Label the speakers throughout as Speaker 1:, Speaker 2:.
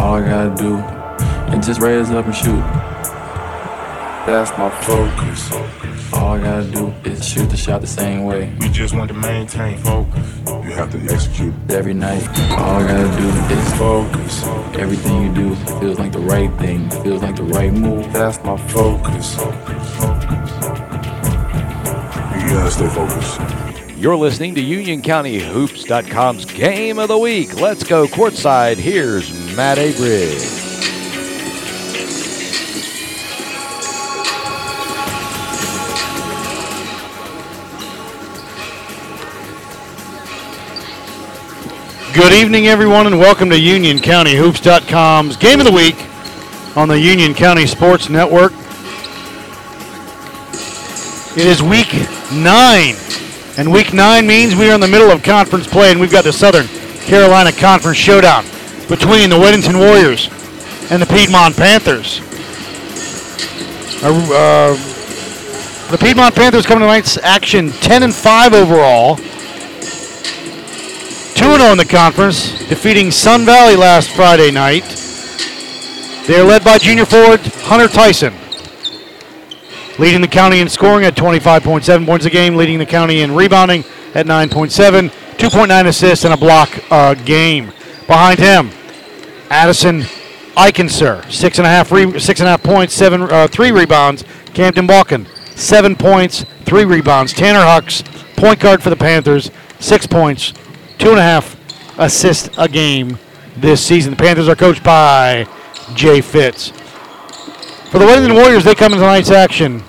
Speaker 1: All I gotta do is just raise up and shoot. That's my focus. All I gotta do is shoot the shot the same way.
Speaker 2: We just want to maintain focus.
Speaker 3: You have to execute.
Speaker 1: Every night, all I gotta do is focus. Everything you do feels like the right thing, feels like the right move. That's my focus.
Speaker 3: You gotta stay focused.
Speaker 4: You're listening to UnionCountyHoops.com's Game of the Week. Let's go courtside. Here's Matt Abridge.
Speaker 5: Good evening, everyone, and welcome to UnionCountyHoops.com's Game of the Week on the Union County Sports Network. It is week nine, and week nine means we are in the middle of conference play, and we've got the Southern Carolina Conference Showdown between the Weddington Warriors and the Piedmont Panthers. Uh, the Piedmont Panthers coming to tonight's action 10 and 5 overall. 2 0 in the conference, defeating Sun Valley last Friday night. They are led by junior forward Hunter Tyson, leading the county in scoring at 25.7 points a game, leading the county in rebounding at 9.7, 2.9 assists, and a block a game. Behind him, Addison Eichenser, six and a half, re- six and a half points, seven, uh, three rebounds. Camden Balkan, seven points, three rebounds. Tanner Hucks, point guard for the Panthers, six points, two and a half assists a game this season. The Panthers are coached by Jay Fitz. For the Weddington Warriors, they come into tonight's action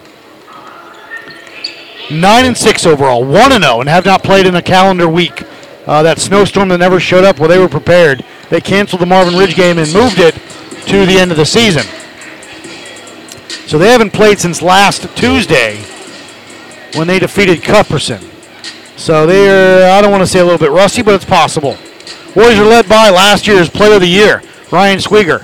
Speaker 5: nine and six overall, one and zero, and have not played in a calendar week. Uh, that snowstorm that never showed up, well, they were prepared. They canceled the Marvin Ridge game and moved it to the end of the season. So they haven't played since last Tuesday when they defeated Cuthbertson. So they're, I don't want to say a little bit rusty, but it's possible. Warriors are led by last year's Player of the Year, Ryan Schwieger.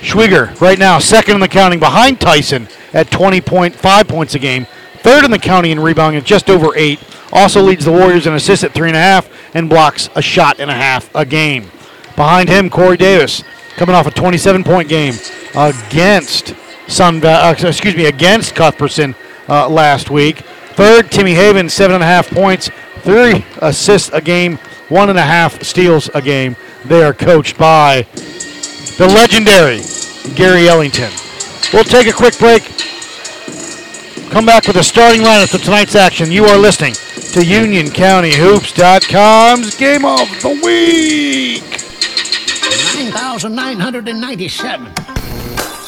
Speaker 5: Schwieger, right now, second in the counting behind Tyson at 20.5 points a game. Third in the county in rebounding at just over eight. Also leads the Warriors in assists at three and a half and blocks a shot and a half a game. Behind him, Corey Davis, coming off a 27 point game against Sun, uh, excuse me, against Cuthbertson uh, last week. Third, Timmy Haven, seven and a half points, three assists a game, one and a half steals a game. They are coached by the legendary Gary Ellington. We'll take a quick break. Come back with the starting lineup for tonight's action. You are listening to UnionCountyHoops.com's Game of the Week.
Speaker 6: 9,997.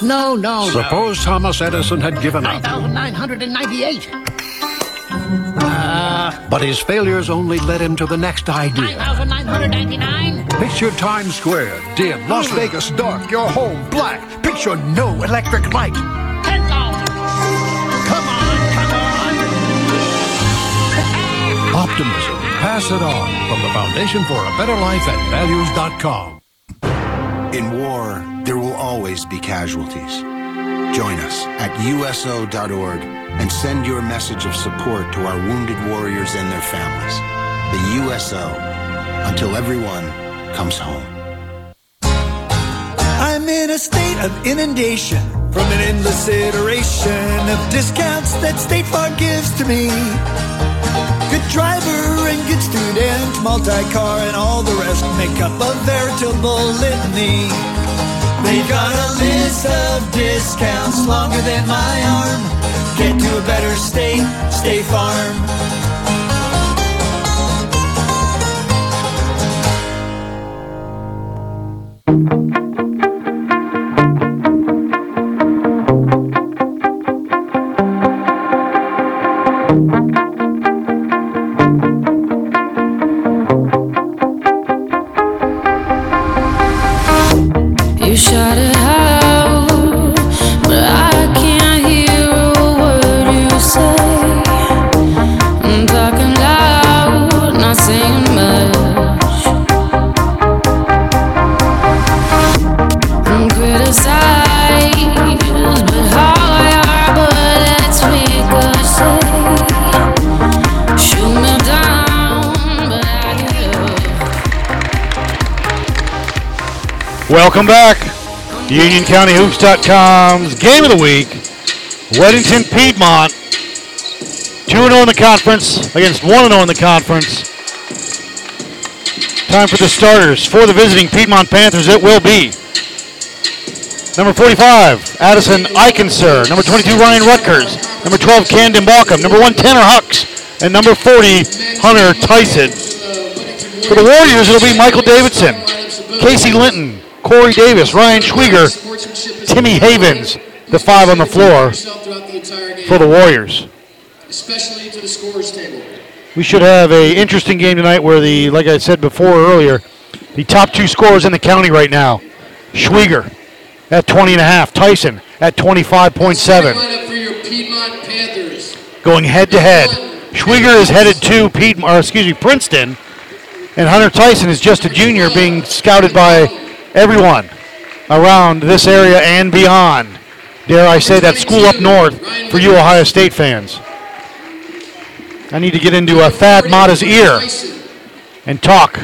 Speaker 6: No, no, no.
Speaker 7: Suppose Thomas Edison had given up,
Speaker 6: 9,998.
Speaker 7: Uh, but his failures only led him to the next idea.
Speaker 6: 9,999.
Speaker 7: Picture Times Square, dim, Las hmm. Vegas dark, your home black. Picture no electric light.
Speaker 6: 10,000. Come on, come on.
Speaker 7: Optimism, pass it on from the Foundation for a Better Life at values.com.
Speaker 8: In war, there will always be casualties. Join us at USO.org and send your message of support to our wounded warriors and their families. The USO, until everyone comes home.
Speaker 9: I'm in a state of inundation from an endless iteration of discounts that State Farm gives to me. Good driver good student, multi-car and all the rest make up a veritable litany. They've got a list of discounts longer than my arm. Get to a better state, State Farm.
Speaker 10: You
Speaker 5: Welcome back. UnionCountyHoops.com's game of the week. Weddington Piedmont. 2 0 in the conference against 1 0 in the conference. Time for the starters. For the visiting Piedmont Panthers, it will be number 45, Addison Eikenser. Number 22, Ryan Rutgers. Number 12, Camden Balcom. Number 1, Tanner Hucks. And number 40, Hunter Tyson. For the Warriors, it'll be Michael Davidson, Casey Linton, Corey Davis, Ryan Schwieger, Timmy Havens, the five on the floor for the Warriors.
Speaker 11: Especially to the scorers table.
Speaker 5: We should have a interesting game tonight where the, like I said before earlier, the top two scorers in the county right now. Schwieger at 20 and a half, Tyson at 25.7.
Speaker 11: Lineup for your Piedmont Panthers.
Speaker 5: Going head to head. Schwieger is headed to Piedmont, or excuse me, Princeton, and Hunter Tyson is just a junior being scouted by everyone around this area and beyond. Dare I say that school up north for you Ohio State fans. I need to get into uh, Thad Matta's ear and talk to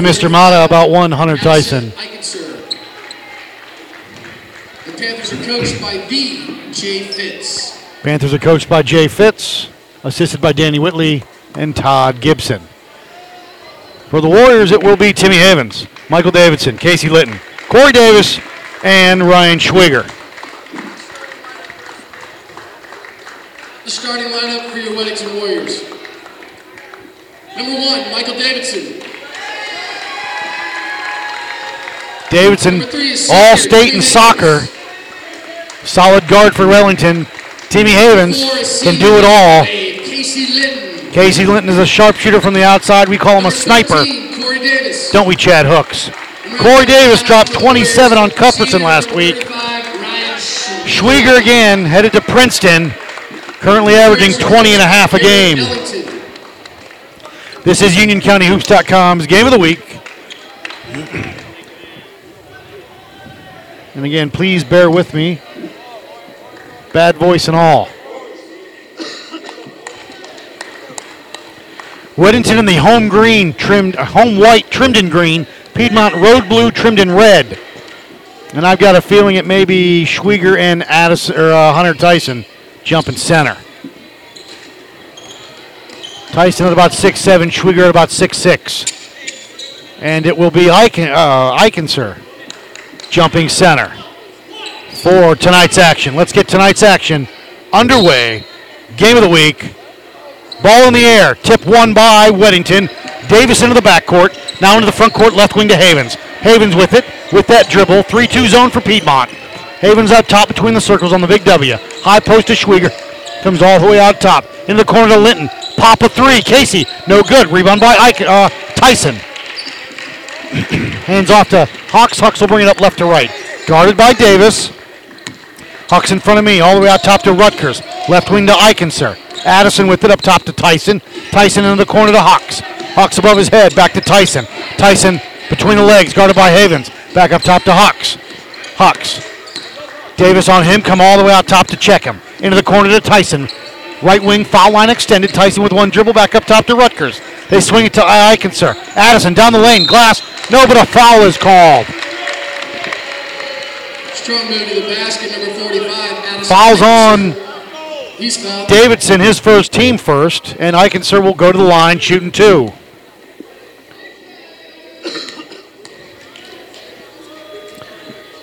Speaker 5: Mr. Matta about one Hunter Tyson.
Speaker 11: The Panthers are coached by the Jay Fitz.
Speaker 5: Panthers are coached by Jay Fitz, assisted by Danny Whitley and Todd Gibson. For the Warriors, it will be Timmy Havens, Michael Davidson, Casey Litton, Corey Davis, and Ryan Schwieger.
Speaker 11: The starting lineup for your Weddington Warriors. Number one, Michael Davidson.
Speaker 5: Davidson,
Speaker 11: Number three is
Speaker 5: all
Speaker 11: senior
Speaker 5: state in soccer, solid guard for Weddington. Timmy Havens can do it all.
Speaker 11: Casey Linton.
Speaker 5: Casey Linton is a sharpshooter from the outside. We call him a sniper,
Speaker 11: 13, Corey Davis.
Speaker 5: don't we, Chad Hooks? Corey Davis dropped 27 on Cuthbertson last week.
Speaker 11: 35, Schwieger.
Speaker 5: Schwieger again headed to Princeton, currently averaging 20 and a half a game. This is UnionCountyHoops.com's game of the week. And again, please bear with me. Bad voice and all. Weddington in the home green, trimmed, uh, home white, trimmed in green. Piedmont road blue, trimmed in red. And I've got a feeling it may be Schwieger and Addison, or uh, Hunter Tyson jumping center. Tyson at about six seven, Schwieger at about six six, And it will be Eichen, uh, jumping center for tonight's action. Let's get tonight's action underway. Game of the week. Ball in the air. Tip one by Weddington. Davis into the backcourt. Now into the front court, left wing to Havens. Havens with it, with that dribble. 3 2 zone for Piedmont. Havens up top between the circles on the big W. High post to Schwieger. Comes all the way out top. Into the corner to Linton. Pop a three. Casey, no good. Rebound by Ike, uh, Tyson. Hands off to Hawks. Hawks will bring it up left to right. Guarded by Davis. Hawks in front of me, all the way out top to Rutgers. Left wing to Eikenser. Addison with it up top to Tyson. Tyson into the corner to Hawks. Hawks above his head, back to Tyson. Tyson between the legs, guarded by Havens. Back up top to Hawks. Hawks. Davis on him, come all the way out top to check him. Into the corner to Tyson. Right wing foul line extended. Tyson with one dribble back up top to Rutgers. They swing it to Eikenser. Addison down the lane. Glass. No, but a foul is called.
Speaker 11: Strong move to the basket, number 45. Addison
Speaker 5: Fouls on. Davidson, his first team first, and Eikenser will go to the line shooting two.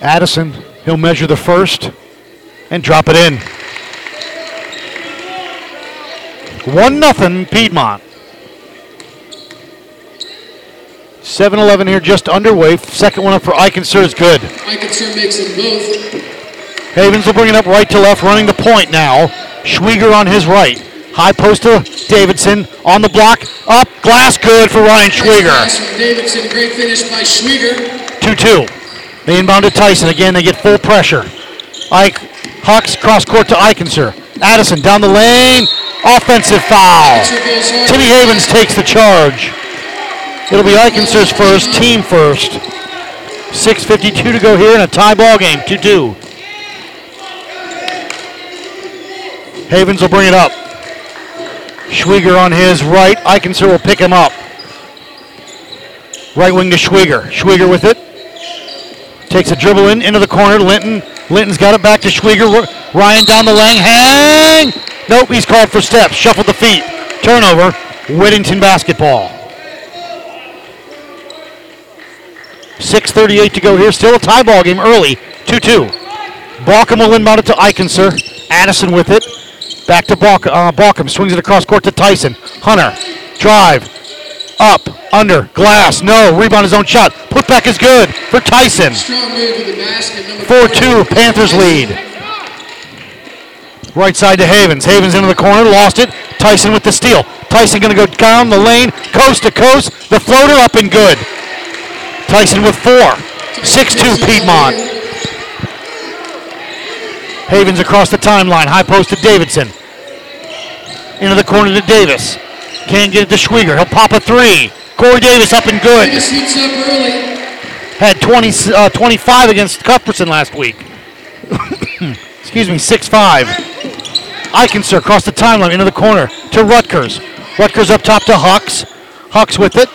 Speaker 5: Addison, he'll measure the first and drop it in. 1 nothing Piedmont. 7 11 here just underway. Second one up for Eikenser is good.
Speaker 11: Eikenser makes them both.
Speaker 5: Havens will bring it up right to left, running the point now. Schwieger on his right. High post to Davidson on the block. Up, glass good for Ryan Schwieger.
Speaker 11: Davidson, great finish by Schwieger.
Speaker 5: 2 2. They inbound to Tyson. Again, they get full pressure. Ike Hawks cross court to Eikenser. Addison down the lane. Offensive foul. Timmy Havens takes the charge. It'll be Eikenser's first, team first. 6.52 to go here in a tie ball game. 2 2. Havens will bring it up. Schwieger on his right. Eikenser will pick him up. Right wing to Schwieger. Schwieger with it. Takes a dribble in into the corner. Linton. Linton's got it back to Schwieger. Ryan down the lane. Hang. Nope, he's called for steps. Shuffle the feet. Turnover. Weddington basketball. 6.38 to go here. Still a tie ball game early. 2-2. Balkum will inbound it to Eikenser. Addison with it. Back to Balk, uh, Balkum. Swings it across court to Tyson. Hunter. Drive. Up. Under. Glass. No. Rebound his own shot. Putback is good for Tyson.
Speaker 11: Strong move to the basket. Number
Speaker 5: 4-2. Panthers lead. Right side to Havens. Havens into the corner. Lost it. Tyson with the steal. Tyson going to go down the lane. Coast to coast. The floater up and good. Tyson with four. 6-2 Piedmont. Havens across the timeline. High post to Davidson. Into the corner to Davis. Can't get it to Schwieger. He'll pop a three. Corey Davis up and good.
Speaker 11: Davis heats up early.
Speaker 5: Had 20, uh, 25 against Cuthbertson last week. Excuse me, 6-5. Eikenser across the timeline into the corner to Rutgers. Rutgers up top to Hawks. Hawks with it.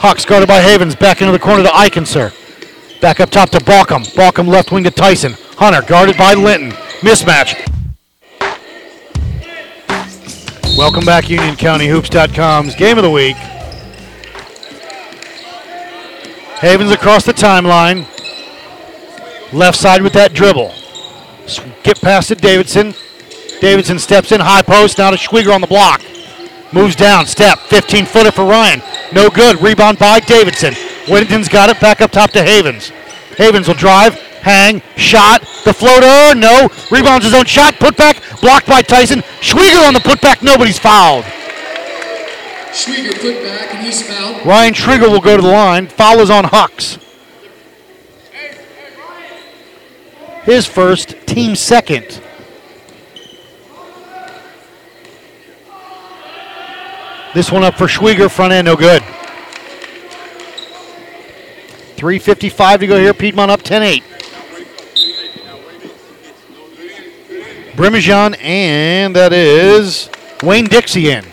Speaker 5: Hawks guarded by Havens. Back into the corner to Eikenser. Back up top to Balkum. Balkum left wing to Tyson. Hunter guarded by Linton. Mismatch. Welcome back, UnionCountyHoops.com's game of the week. Havens across the timeline. Left side with that dribble. Get past it, Davidson. Davidson steps in, high post, now to Schwieger on the block. Moves down, step, 15 footer for Ryan. No good, rebound by Davidson. Weddington's got it, back up top to Havens. Havens will drive, hang, shot, the floater, no. Rebounds his own shot, putback, blocked by Tyson. Schwieger on the putback, nobody's fouled.
Speaker 11: Schwieger put back and he's fouled.
Speaker 5: Ryan Trigger will go to the line. Foul is on Hucks. His first, team second. This one up for Schwieger, front end, no good. 3.55 to go here. Piedmont up 10 8. Brimijan, and that is Wayne Dixie in.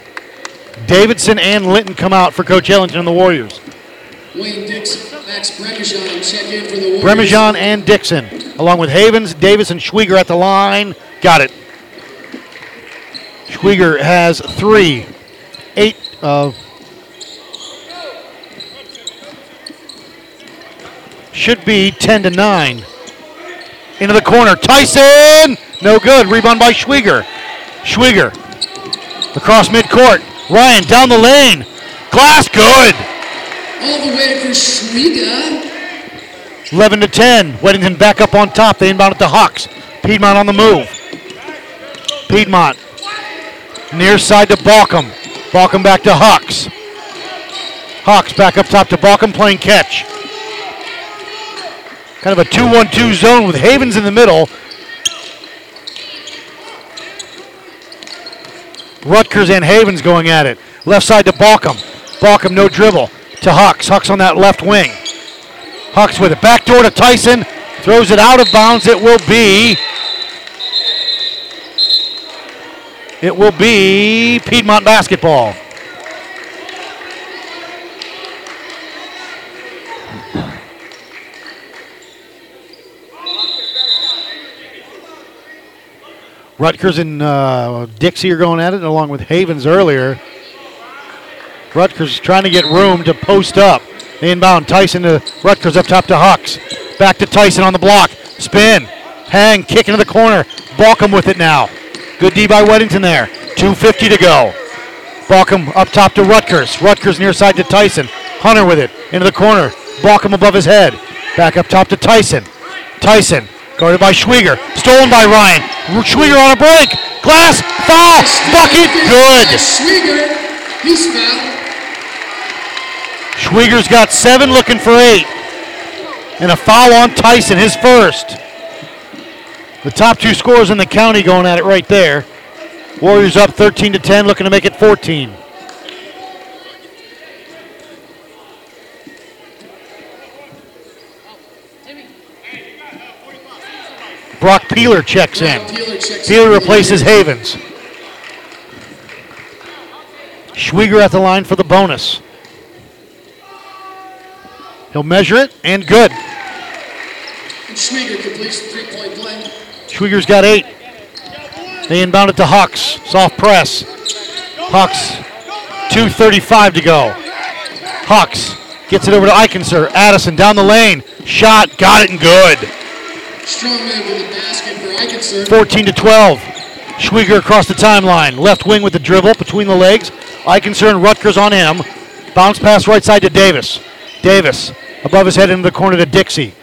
Speaker 5: Davidson and Linton come out for Coach Ellington and the Warriors.
Speaker 11: Wayne Dixon, Max Bremijan check in for the Warriors.
Speaker 5: Bremijan and Dixon, along with Havens, Davis, and Schwieger at the line. Got it. Schwieger has three. Eight. Uh, should be 10 to 9. Into the corner. Tyson! No good. Rebound by Schwieger. Schwieger. Across midcourt. Ryan down the lane. Glass good.
Speaker 11: All the way for Schwieger.
Speaker 5: 11 to 10. Weddington back up on top. They inbound it to Hawks. Piedmont on the move. Piedmont. Near side to Balkum. Balkum back to Hawks. Hawks back up top to Balkum playing catch. Kind of a 2 1 2 zone with Havens in the middle. Rutgers and Havens going at it. Left side to Balkum. Balkum no dribble to Hawks. Hawks on that left wing. Hawks with it. Back door to Tyson. Throws it out of bounds. It will be. It will be Piedmont basketball. Rutgers and uh, Dixie are going at it, along with Havens earlier. Rutgers trying to get room to post up. Inbound, Tyson to Rutgers up top to Hawks. Back to Tyson on the block. Spin. Hang, kick into the corner. Balkum with it now. Good D by Weddington there. 2.50 to go. Balkum up top to Rutgers. Rutgers near side to Tyson. Hunter with it. Into the corner. Balkum above his head. Back up top to Tyson. Tyson guarded by Schwieger. Stolen by Ryan. Schwieger on a break. Glass. Foul. Bucket. Good.
Speaker 11: Schwieger, he's fouled.
Speaker 5: Schwieger's got seven, looking for eight. And a foul on Tyson, his first. The top two scores in the county going at it right there. Warriors up 13 to 10, looking to make it 14. Brock Peeler checks in.
Speaker 11: Peeler checks
Speaker 5: Peeler
Speaker 11: in.
Speaker 5: replaces Havens. Schwieger at the line for the bonus. He'll measure it and good.
Speaker 11: Schwieger completes the three-point play.
Speaker 5: Schwieger's got eight. They inbound it to Hawks. Soft press. Hawks. 2.35 to go. Hawks gets it over to Eikenser. Addison down the lane. Shot. Got it and good.
Speaker 11: Strong man basket for Eikenser.
Speaker 5: 14 to 12. Schwieger across the timeline. Left wing with the dribble between the legs. Eikenser and Rutgers on him. Bounce pass right side to Davis. Davis above his head into the corner to Dixie.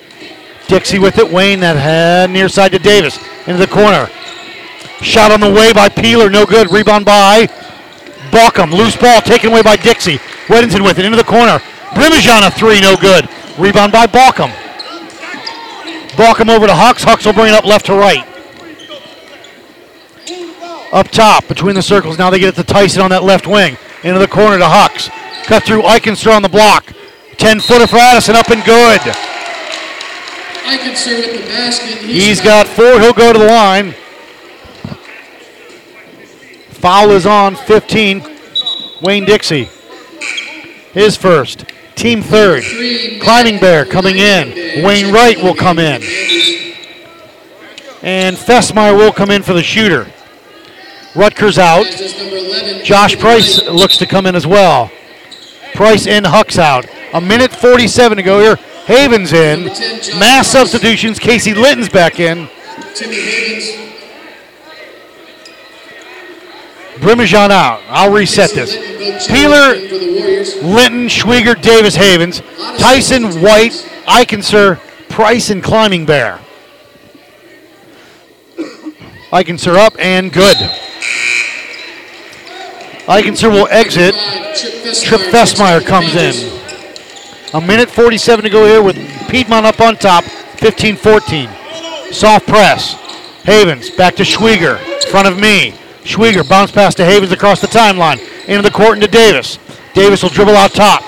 Speaker 5: Dixie with it. Wayne that had near side to Davis. Into the corner. Shot on the way by Peeler. No good. Rebound by Balkum. Loose ball taken away by Dixie. Weddington with it into the corner. Brimijan a three. No good. Rebound by Balkum. Balkum over to Hawks. Hawks will bring it up left to right. Up top between the circles. Now they get it to Tyson on that left wing. Into the corner to Hawks. Cut through Eikenster on the block. 10 footer for Addison. Up and good.
Speaker 11: Eikenser with the basket.
Speaker 5: He's got four. He'll go to the line. Foul is on 15. Wayne Dixie. His first. Team third. Climbing Bear coming in. Wayne Wright will come in. And Fessmeyer will come in for the shooter. Rutgers out. Josh Price looks to come in as well. Price and Hucks out. A minute 47 to go here. Havens in. Mass substitutions. Casey Litton's back in.
Speaker 11: Timmy Havens.
Speaker 5: Brimijan out. I'll reset this. Peeler. Linton, Schwieger, Davis, Havens, Tyson, White, Eikenser, Price, and Climbing Bear. Eikenser up and good. Eikenser will exit. Trip Fessmeyer comes in. A minute 47 to go here with Piedmont up on top, 15-14. Soft press. Havens back to Schwieger, front of me. Schwieger bounce pass to Havens across the timeline. Into the court into Davis. Davis will dribble out top.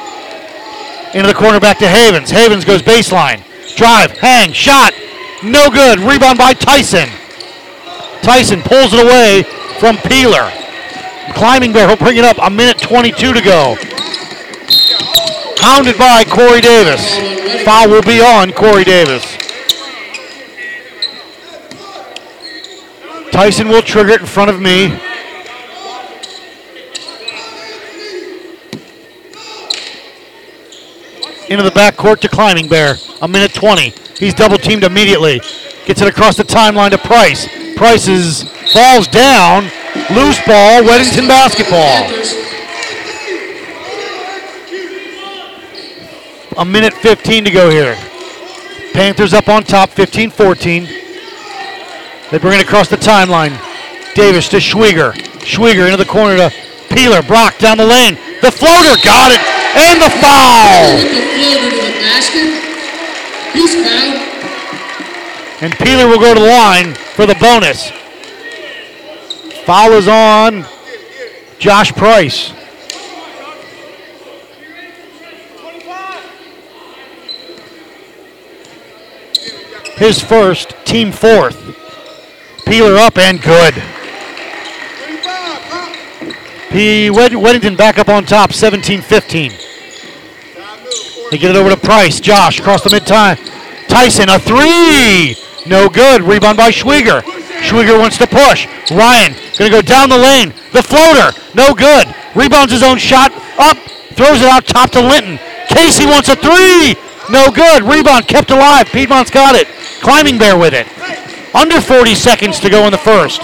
Speaker 5: Into the corner back to Havens. Havens goes baseline. Drive, hang, shot. No good. Rebound by Tyson. Tyson pulls it away from Peeler. Climbing Bear will bring it up. A minute 22 to go. Hounded by Corey Davis. Foul will be on Corey Davis. Tyson will trigger it in front of me. Into the back court to Climbing Bear. A minute 20. He's double teamed immediately. Gets it across the timeline to Price. Price falls down. Loose ball. Weddington basketball. A minute 15 to go here. Panthers up on top, 15 14. They bring it across the timeline. Davis to Schwieger. Schwieger into the corner to Peeler. Brock down the lane. The floater got it. And the foul. And Peeler will go to the line for the bonus. Foul is on Josh Price. His first, team fourth. Peeler up and good. P. Wed- Weddington back up on top, 17 15. They get it over to Price. Josh across the mid time. Tyson, a three. No good. Rebound by Schwieger. Schwieger wants to push. Ryan going to go down the lane. The floater. No good. Rebounds his own shot. Up. Throws it out top to Linton. Casey wants a three. No good. Rebound kept alive. Piedmont's got it. Climbing Bear with it. Under 40 seconds to go in the first.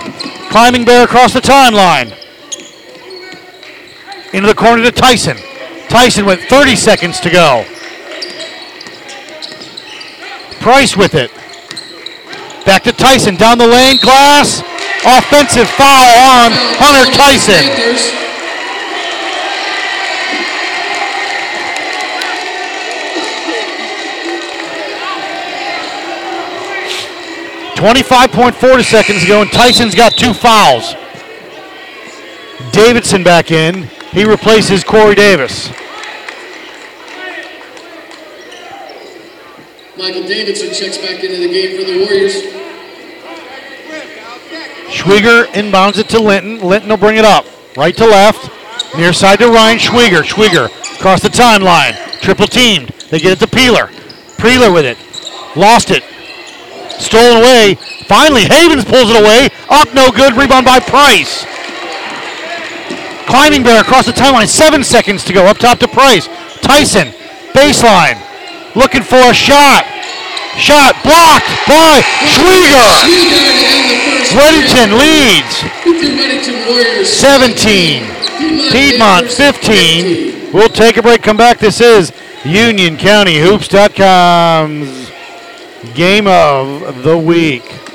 Speaker 5: Climbing Bear across the timeline. Into the corner to Tyson. Tyson with 30 seconds to go. Price with it. Back to Tyson down the lane. Glass. Offensive foul on Hunter Tyson. 25.4 seconds to go, and Tyson's got two fouls. Davidson back in. He replaces Corey Davis.
Speaker 11: Michael Davidson checks back into the game for the Warriors.
Speaker 5: Schwieger inbounds it to Linton. Linton will bring it up. Right to left. Near side to Ryan Schwieger. Schwieger across the timeline. Triple teamed. They get it to Peeler. Peeler with it. Lost it. Stolen away. Finally, Havens pulls it away. Up, no good. Rebound by Price. Climbing bear across the timeline. Seven seconds to go. Up top to Price. Tyson. Baseline. Looking for a shot. Shot blocked by Schwieger. Weddington leads.
Speaker 11: Weddington
Speaker 5: 17. Piedmont 15. We'll take a break, come back. This is Union County Hoops.com's game of the week.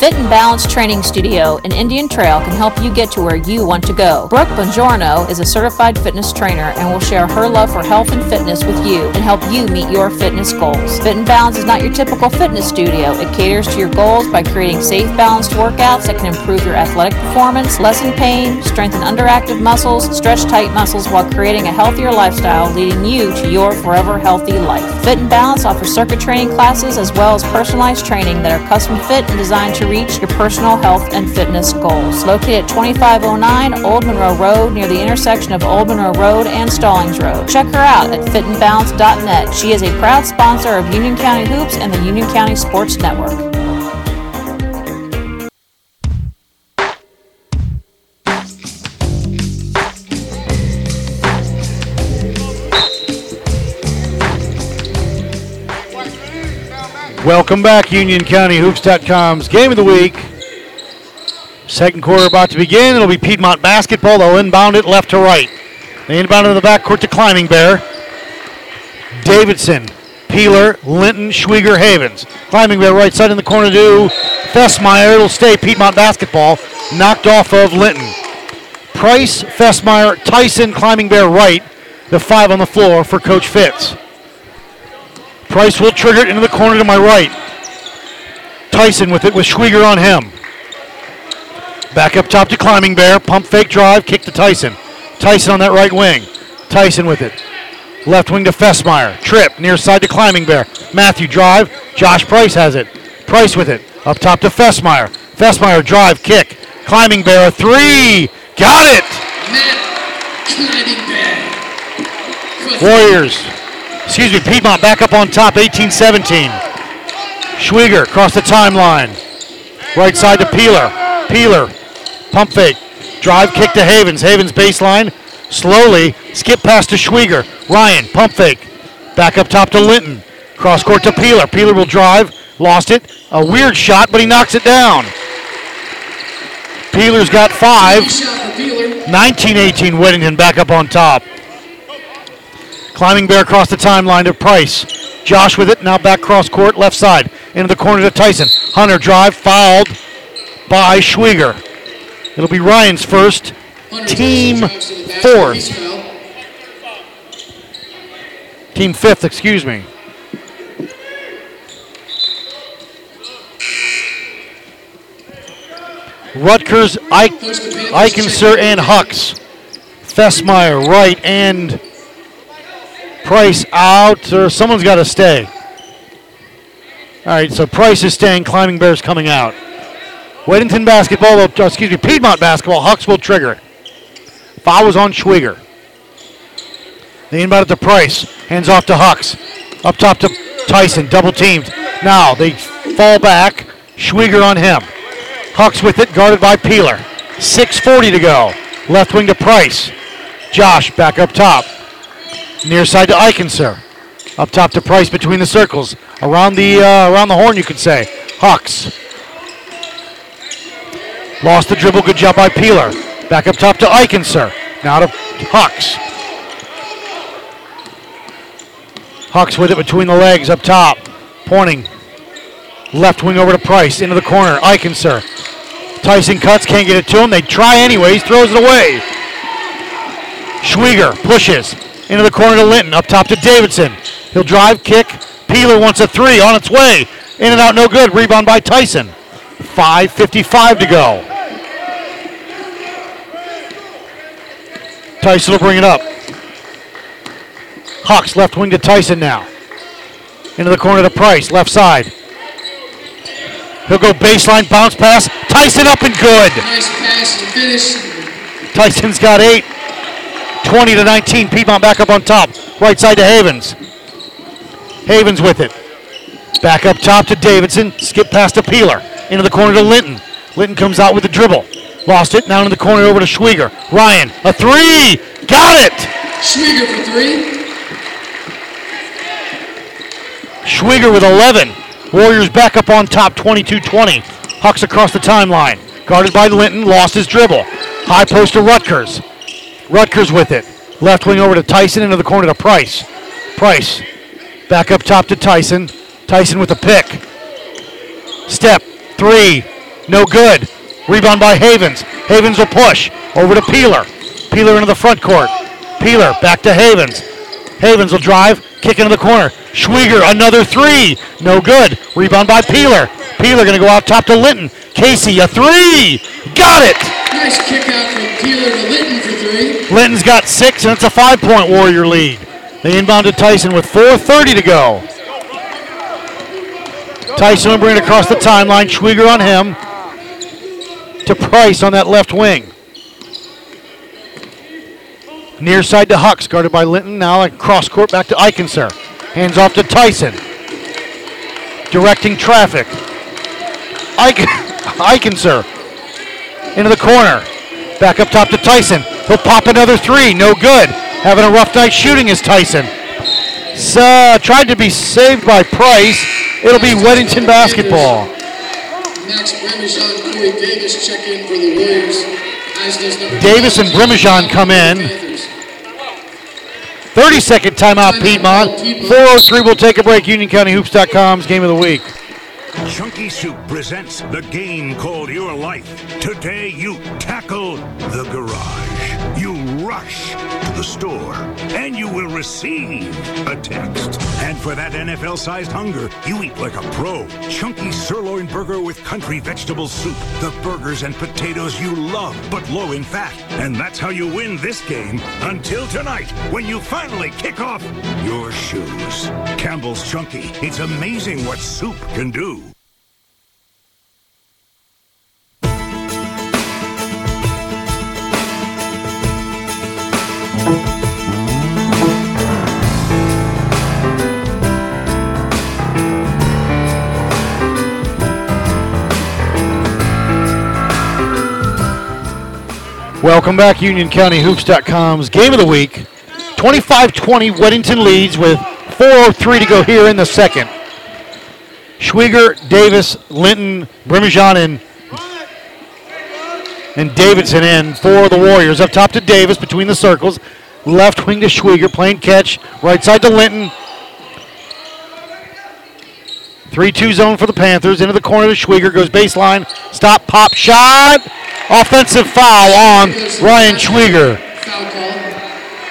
Speaker 12: Fit and Balance Training Studio in Indian Trail can help you get to where you want to go. Brooke Bongiorno is a certified fitness trainer and will share her love for health and fitness with you and help you meet your fitness goals. Fit and Balance is not your typical fitness studio. It caters to your goals by creating safe, balanced workouts that can improve your athletic performance, lessen pain, strengthen underactive muscles, stretch tight muscles while creating a healthier lifestyle, leading you to your forever healthy life. Fit and Balance offers circuit training classes as well as personalized training that are custom fit and designed to reach your personal health and fitness goals. Located at 2509 Old Monroe Road near the intersection of Old Monroe Road and Stallings Road. Check her out at fitandbalance.net. She is a proud sponsor of Union County Hoops and the Union County Sports Network.
Speaker 5: Welcome back, Union County Hoops.com's game of the week. Second quarter about to begin. It'll be Piedmont basketball. They'll inbound it left to right. They inbound it in the backcourt to Climbing Bear. Davidson, Peeler, Linton, Schwieger, Havens. Climbing Bear right side in the corner to Fessmeyer. It'll stay Piedmont basketball. Knocked off of Linton. Price, Fessmeyer, Tyson, Climbing Bear right. The five on the floor for Coach Fitz. Price will trigger it into the corner to my right. Tyson with it with Schwieger on him. Back up top to Climbing Bear. Pump fake drive. Kick to Tyson. Tyson on that right wing. Tyson with it. Left wing to Fessmeyer. Trip near side to Climbing Bear. Matthew drive. Josh Price has it. Price with it. Up top to Fessmeyer. Fessmeyer drive. Kick. Climbing Bear. Three. Got it.
Speaker 11: Climbing Bear.
Speaker 5: Warriors. Excuse me, Piedmont back up on top, 18-17. Schwieger across the timeline. Right side to Peeler. Peeler, pump fake. Drive kick to Havens. Havens baseline. Slowly, skip pass to Schwieger. Ryan, pump fake. Back up top to Linton. Cross court to Peeler. Peeler will drive. Lost it. A weird shot, but he knocks it down. Peeler's got five. 19-18 Weddington back up on top. Climbing Bear across the timeline to Price. Josh with it, now back cross court, left side. Into the corner to Tyson. Hunter drive, fouled by Schwieger. It'll be Ryan's first, team fourth. Team fifth, excuse me. Rutgers, Eikenser, and Hucks. Fessmeyer, right, and Price out, or someone's got to stay. All right, so Price is staying. Climbing Bears coming out. Weddington basketball, will, uh, excuse me, Piedmont basketball. Hucks will trigger. Foul was on Schwieger. They inbound it to Price. Hands off to Hucks. Up top to Tyson. Double teamed. Now they fall back. Schwieger on him. Hucks with it, guarded by Peeler. 6.40 to go. Left wing to Price. Josh back up top. Near side to Eikenser. Up top to Price between the circles. Around the uh, around the horn, you could say. Hawks. Lost the dribble. Good job by Peeler. Back up top to Eikenser. Now to Hawks. Hawks with it between the legs up top. Pointing. Left wing over to Price. Into the corner. Eikenser. Tyson cuts. Can't get it to him. They try anyways. Throws it away. Schwieger pushes. Into the corner to Linton. Up top to Davidson. He'll drive, kick. Peeler wants a three on its way. In and out, no good. Rebound by Tyson. 5.55 to go. Tyson will bring it up. Hawks left wing to Tyson now. Into the corner to Price, left side. He'll go baseline, bounce pass. Tyson up and good.
Speaker 11: Nice pass and finish.
Speaker 5: Tyson's got eight. 20 to 19. Piedmont back up on top. Right side to Havens. Havens with it. Back up top to Davidson. Skip past to Peeler. Into the corner to Linton. Linton comes out with the dribble. Lost it. Now in the corner over to Schwieger. Ryan, a three. Got it.
Speaker 11: Schwieger for three.
Speaker 5: Schwieger with 11. Warriors back up on top 22-20. Hucks across the timeline. Guarded by Linton. Lost his dribble. High post to Rutgers. Rutgers with it. Left wing over to Tyson into the corner to Price. Price. Back up top to Tyson. Tyson with a pick. Step. Three. No good. Rebound by Havens. Havens will push. Over to Peeler. Peeler into the front court. Peeler back to Havens. Havens will drive. Kick into the corner. Schwieger, another three. No good. Rebound by Peeler. Peeler to go out top to Linton. Casey, a three. Got it.
Speaker 11: Nice kick out from Peeler to Linton.
Speaker 5: Linton's got six, and it's a five point Warrior lead. They inbound to Tyson with 4.30 to go. Tyson will bring it across the timeline. Schwieger on him. To Price on that left wing. Near side to Hucks, guarded by Linton. Now a cross court back to Eichenser. Hands off to Tyson. Directing traffic. Eichenser into the corner. Back up top to Tyson. He'll pop another three. No good. Having a rough night shooting is Tyson. So, uh, tried to be saved by Price. It'll be Weddington basketball.
Speaker 11: Max Bremijan, Corey Davis check in for the Warriors. As does number
Speaker 5: Davis and Bremijan come in. 30 second timeout, Piedmont. 403 we'll take a break. UnionCountyHoops.com's game of the week.
Speaker 13: Chunky Soup presents the game called Your Life. Today you tackle the garage. You rush to the store and you will receive a text. And for that NFL sized hunger, you eat like a pro. Chunky sirloin burger with country vegetable soup. The burgers and potatoes you love, but low in fat. And that's how you win this game until tonight when you finally kick off your shoes. Campbell's Chunky. It's amazing what soup can do.
Speaker 5: Welcome back, UnionCountyHoops.com's game of the week. 25-20, Weddington leads with 4.03 to go here in the second. Schwieger, Davis, Linton, Brimijan, and and Davidson in for the Warriors. Up top to Davis between the circles. Left wing to Schwieger, playing catch. Right side to Linton. 3-2 zone for the Panthers. Into the corner to Schwieger. Goes baseline. Stop, pop, shot. Offensive foul on Ryan Schwieger.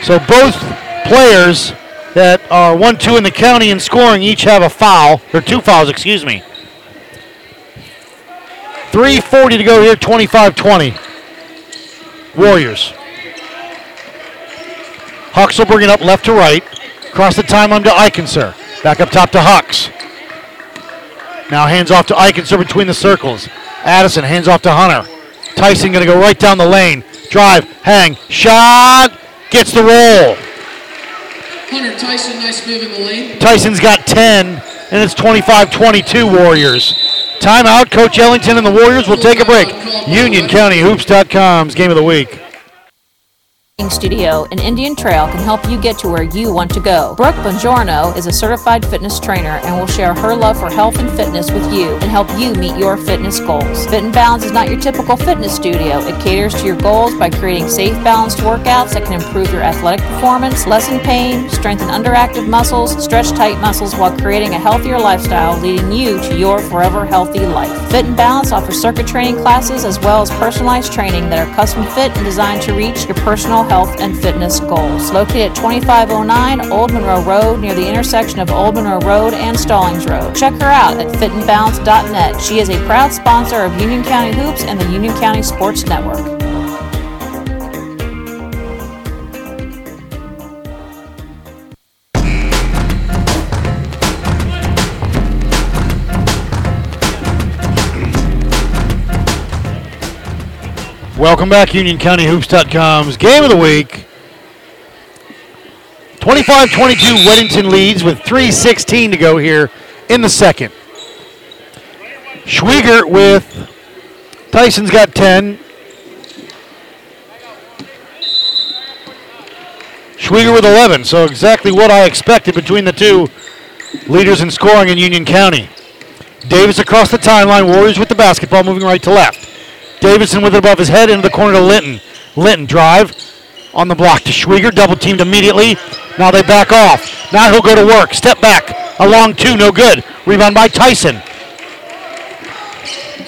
Speaker 5: So both players that are 1-2 in the county in scoring each have a foul. Or two fouls, excuse me. 3.40 to go here, 25-20. Warriors. Hucks will bring it up left to right. Across the timeline to Eichenser. Back up top to Hucks. Now hands off to Eichenser between the circles. Addison hands off to Hunter. Tyson going to go right down the lane. Drive, hang, shot, gets the roll.
Speaker 11: Hunter Tyson, nice move in the lane.
Speaker 5: Tyson's got 10, and it's 25-22 Warriors. Timeout. Coach Ellington and the Warriors will take a break. UnionCountyHoops.com's game of the week.
Speaker 12: Studio and Indian Trail can help you get to where you want to go. Brooke Bongiorno is a certified fitness trainer and will share her love for health and fitness with you and help you meet your fitness goals. Fit and Balance is not your typical fitness studio. It caters to your goals by creating safe, balanced workouts that can improve your athletic performance, lessen pain, strengthen underactive muscles, stretch tight muscles while creating a healthier lifestyle, leading you to your forever healthy life. Fit and Balance offers circuit training classes as well as personalized training that are custom fit and designed to reach your personal health and fitness goals. Located at 2509 Old Monroe Road near the intersection of Old Monroe Road and Stallings Road. Check her out at fitandbalance.net. She is a proud sponsor of Union County Hoops and the Union County Sports Network. Welcome back, UnionCountyHoops.com's game of the week.
Speaker 5: 25-22, Weddington leads with 3.16 to go here in the second. Schwieger with Tyson's got 10. Schwieger with 11, so exactly what I expected between the two leaders in scoring in Union County. Davis across the timeline, Warriors with the basketball, moving right to left. Davidson with it above his head into the corner to Linton. Linton drive on the block to Schwieger, double teamed immediately. Now they back off. Now he'll go to work. Step back. A long two, no good. Rebound by Tyson.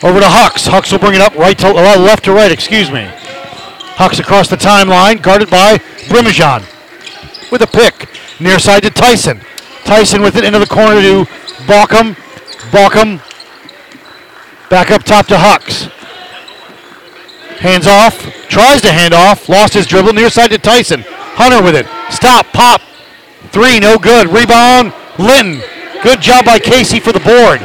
Speaker 5: Over to Hux. Hux will bring it up right to left to right, excuse me. Hux across the timeline, guarded by Brimijan. With a pick. Near side to Tyson. Tyson with it into the corner to Balkum. Balkum back up top to Hux. Hands off. Tries to hand off. Lost his dribble. Near side to Tyson. Hunter with it. Stop. Pop. Three. No good. Rebound. Linton. Good job by Casey for the board.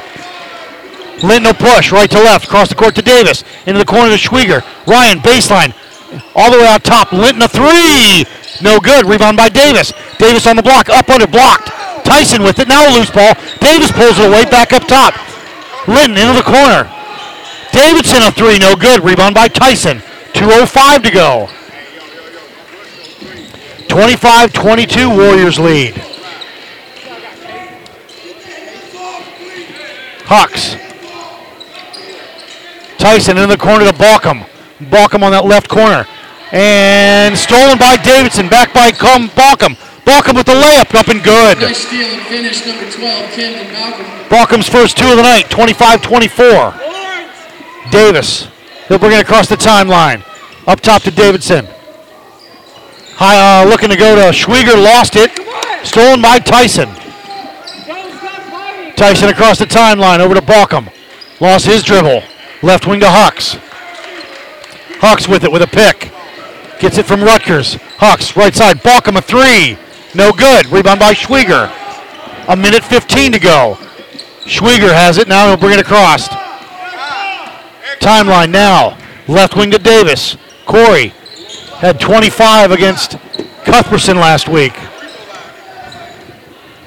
Speaker 5: Linton will push right to left. Across the court to Davis. Into the corner to Schwieger. Ryan baseline. All the way out top. Linton a three. No good. Rebound by Davis. Davis on the block. Up under. Blocked. Tyson with it. Now a loose ball. Davis pulls it away. Back up top. Linton into the corner. Davidson a three, no good. Rebound by Tyson. 2.05 to go. 25-22 Warriors lead. Hawks. Tyson in the corner to Balkum. Balkum on that left corner. And stolen by Davidson. Back by Com- Balkum. Balkum with the layup. Up and good.
Speaker 11: Nice steal and finish, number 12, Camden Balkum.
Speaker 5: Balkum's first two of the night. 25-24. Davis. He'll bring it across the timeline. Up top to Davidson. High, uh, looking to go to Schwieger. Lost it. Stolen by Tyson. Tyson across the timeline over to Balkum. Lost his dribble. Left wing to Hawks. Hawks with it with a pick. Gets it from Rutgers. Hawks right side. Balkum a three. No good. Rebound by Schwieger. A minute 15 to go. Schwieger has it. Now he'll bring it across. Timeline now. Left wing to Davis. Corey had 25 against Cuthbertson last week.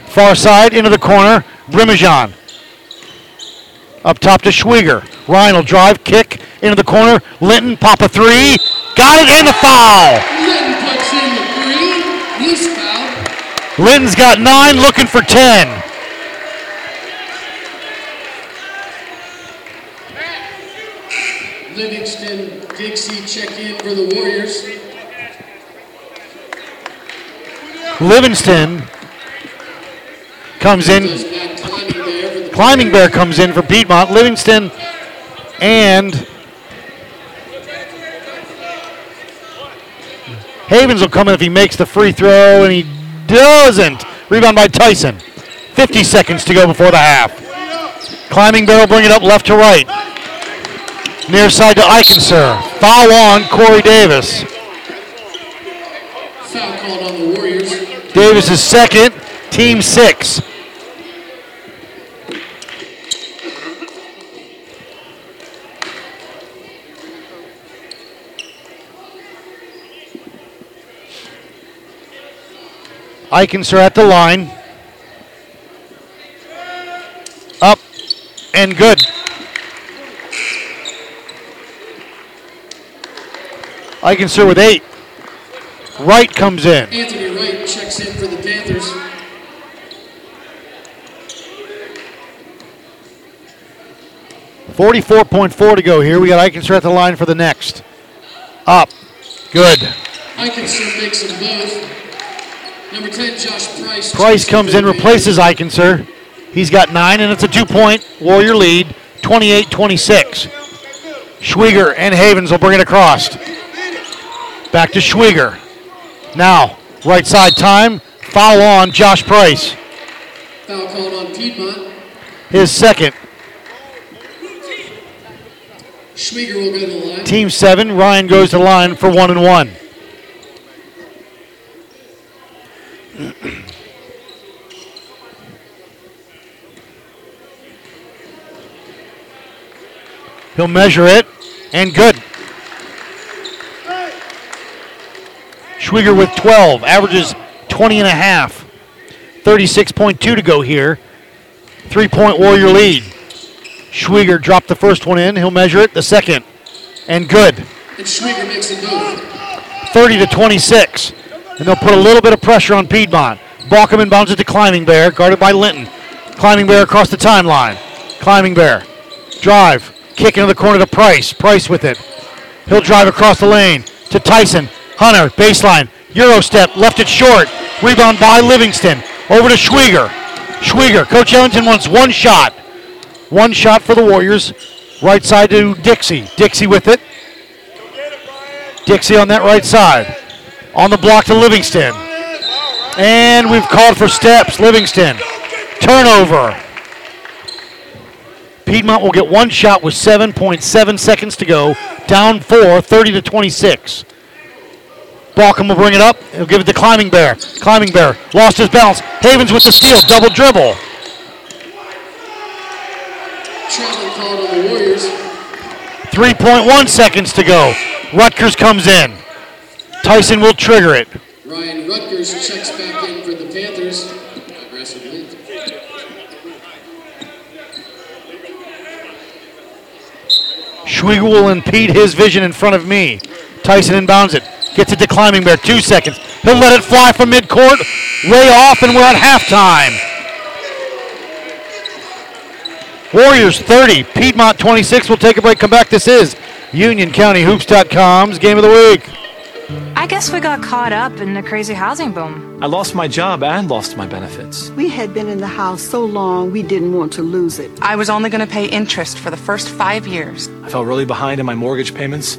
Speaker 5: Far side into the corner. Brimijan. Up top to Schwieger. Ryan will drive, kick into the corner. Linton, pop a three. Got it, and the foul.
Speaker 11: Linton puts in the three. He's fouled.
Speaker 5: Linton's got nine, looking for 10.
Speaker 11: Livingston Dixie check in for the Warriors.
Speaker 5: Livingston comes in. Climbing Bear comes in for Piedmont. Livingston and Havens will come in if he makes the free throw, and he doesn't. Rebound by Tyson. 50 seconds to go before the half. Climbing Bear will bring it up left to right. Near side to Eikenser. Foul on Corey Davis.
Speaker 11: Foul called on the Warriors.
Speaker 5: Davis is second, team six. Eichens at the line. Up and good. Eichens with eight. Wright comes in.
Speaker 11: Anthony Wright checks in for the Panthers.
Speaker 5: Forty-four point four to go here. We got Eikenser at the line for the next. Up. Good.
Speaker 11: Eikenser makes them both. Number 10, Josh Price.
Speaker 5: Price comes in, replaces Eikenser. He's got nine, and it's a two-point Warrior lead, 28-26. Schwieger and Havens will bring it across. Back to Schwieger. Now, right side time. Foul on Josh Price.
Speaker 11: Foul called on Piedmont.
Speaker 5: His second.
Speaker 11: Schwieger will go to the line.
Speaker 5: Team seven. Ryan goes to the line for one and one. He'll measure it, and good. Schwieger with 12, averages 20 and a half. 36.2 to go here. Three point Warrior lead. Schwieger dropped the first one in. He'll measure it. The second. And good.
Speaker 11: And Schwieger makes it both.
Speaker 5: 30 to 26. And they'll put a little bit of pressure on Piedmont. Balkum inbounds it to Climbing Bear, guarded by Linton. Climbing Bear across the timeline. Climbing Bear. Drive. Kick into the corner to Price. Price with it. He'll drive across the lane to Tyson. Hunter, baseline. Euro step, left it short. Rebound by Livingston. Over to Schwieger. Schwieger. Coach Ellington wants one shot. One shot for the Warriors. Right side to Dixie. Dixie with it. Dixie on that right side. On the block to Livingston. And we've called for steps. Livingston. Turnover. Piedmont will get one shot with 7.7 seconds to go. Down four, 30 to 26. Balkum will bring it up. He'll give it to Climbing Bear. Climbing Bear lost his balance. Havens with the steal. Double dribble.
Speaker 11: Traveling called on the Warriors.
Speaker 5: 3.1 seconds to go. Rutgers comes in. Tyson will trigger it.
Speaker 11: Ryan Rutgers checks back in for the Panthers. Aggressively.
Speaker 5: Schwieger will impede his vision in front of me. Tyson inbounds it. Gets it to Climbing Bear. Two seconds. He'll let it fly from midcourt. Way off, and we're at halftime. Warriors 30, Piedmont 26. We'll take a break, come back. This is UnionCountyHoops.com's Game of the Week.
Speaker 14: I guess we got caught up in the crazy housing boom.
Speaker 15: I lost my job and lost my benefits.
Speaker 16: We had been in the house so long we didn't want to lose it.
Speaker 17: I was only going to pay interest for the first five years.
Speaker 15: I fell really behind in my mortgage payments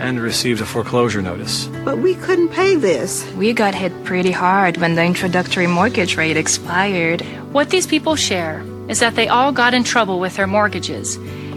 Speaker 15: and received a foreclosure notice.
Speaker 16: But we couldn't pay this.
Speaker 14: We got hit pretty hard when the introductory mortgage rate expired.
Speaker 12: What these people share is that they all got in trouble with their mortgages,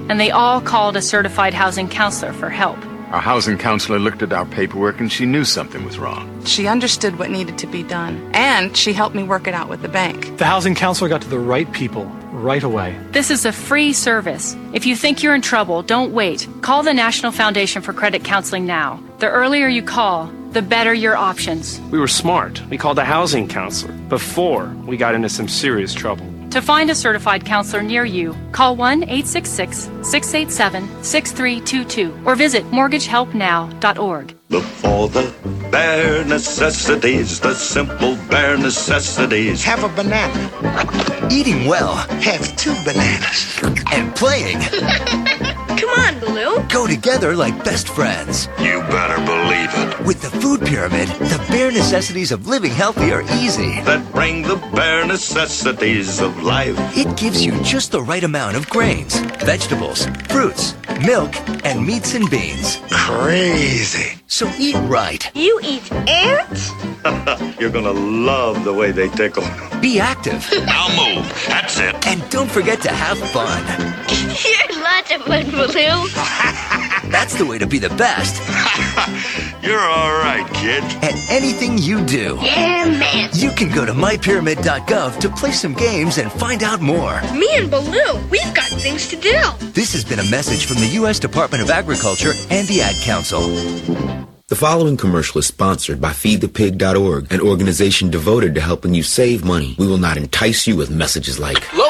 Speaker 12: and they all called a certified housing counselor for help.
Speaker 18: Our housing counselor looked at our paperwork and she knew something was wrong.
Speaker 17: She understood what needed to be done, and she helped me work it out with the bank.
Speaker 15: The housing counselor got to the right people right away.
Speaker 12: This is a free service. If you think you're in trouble, don't wait. Call the National Foundation for Credit Counseling now. The earlier you call, the better your options.
Speaker 19: We were smart. We called a housing counselor before we got into some serious trouble.
Speaker 12: To find a certified counselor near you, call 1 866 687 6322 or visit mortgagehelpnow.org.
Speaker 20: Look for the bare necessities, the simple bare necessities.
Speaker 21: Have a banana. Eating well, have two bananas. And playing
Speaker 22: Come on, Baloo.
Speaker 21: go together like best friends.
Speaker 20: You better believe it.
Speaker 21: With the food pyramid, the bare necessities of living healthy are easy.
Speaker 20: That bring the bare necessities of life.
Speaker 21: It gives you just the right amount of grains, vegetables, fruits, milk, and meats and beans.
Speaker 20: Crazy.
Speaker 21: So eat right.
Speaker 22: You eat ants?
Speaker 20: You're gonna love the way they tickle.
Speaker 21: Be active.
Speaker 20: Now move. That's it.
Speaker 21: And don't forget to have fun.
Speaker 22: You're lots of fun, Baloo.
Speaker 21: That's the way to be the best
Speaker 20: You're all right, kid.
Speaker 21: at anything you do.
Speaker 22: Yeah, man.
Speaker 21: You can go to mypyramid.gov to play some games and find out more.
Speaker 22: Me and Baloo, we've got things to do.
Speaker 21: This has been a message from the U.S. Department of Agriculture and the Ad Council.
Speaker 23: The following commercial is sponsored by FeedThePig.org, an organization devoted to helping you save money. We will not entice you with messages like,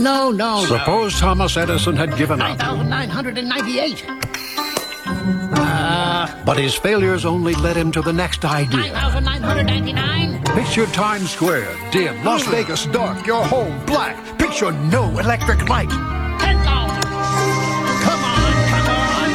Speaker 6: No, no, no.
Speaker 7: Suppose Thomas Edison had given up,
Speaker 6: 9,998. Uh,
Speaker 7: but his failures only led him to the next idea.
Speaker 6: 9,999.
Speaker 7: Picture Times Square, dim, Las Vegas dark, your home black. Picture no electric light.
Speaker 6: 10,000. Come on, come on.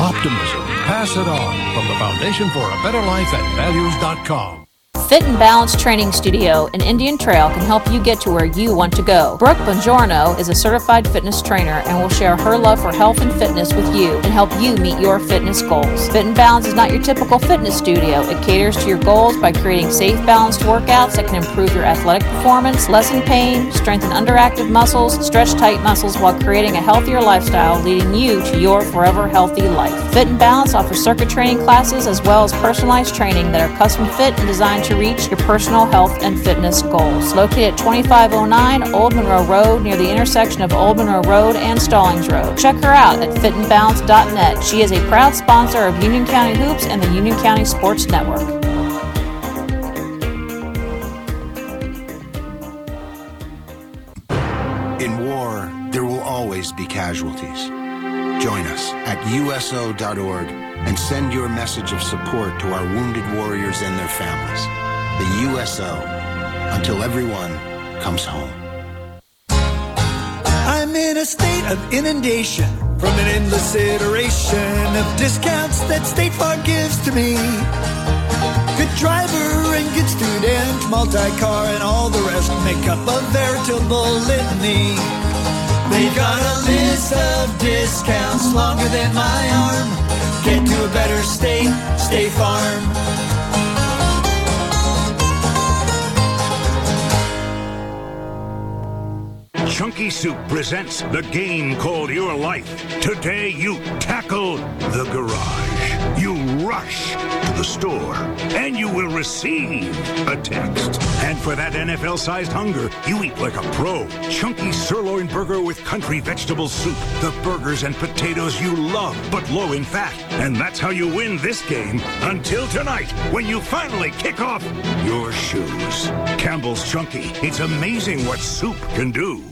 Speaker 7: Optimism. Pass it on from the Foundation for a Better Life at values.com.
Speaker 12: Fit and Balance Training Studio in Indian Trail can help you get to where you want to go. Brooke Bongiorno is a certified fitness trainer and will share her love for health and fitness with you and help you meet your fitness goals. Fit and Balance is not your typical fitness studio. It caters to your goals by creating safe, balanced workouts that can improve your athletic performance, lessen pain, strengthen underactive muscles, stretch tight muscles while creating a healthier lifestyle, leading you to your forever healthy life. Fit and Balance offers circuit training classes as well as personalized training that are custom fit and designed to reach your personal health and fitness goals. Located at 2509 Old Monroe Road near the intersection of Old Monroe Road and Stallings Road. Check her out at fitandbalance.net. She is a proud sponsor of Union County Hoops and the Union County Sports Network.
Speaker 8: In war, there will always be casualties. Join us at USO.org and send your message of support to our wounded warriors and their families. The USO, until everyone comes home.
Speaker 9: I'm in a state of inundation from an endless iteration of discounts that State Farm gives to me. Good driver and good student, multi-car and all the rest make up a veritable litany. They've got a list of discounts longer than my arm. Get to a better state, State Farm.
Speaker 13: Chunky Soup presents the game called Your Life. Today you tackle the garage. You rush the store and you will receive a text. And for that NFL sized hunger, you eat like a pro. Chunky sirloin burger with country vegetable soup. The burgers and potatoes you love, but low in fat. And that's how you win this game until tonight when you finally kick off your shoes. Campbell's Chunky. It's amazing what soup can do.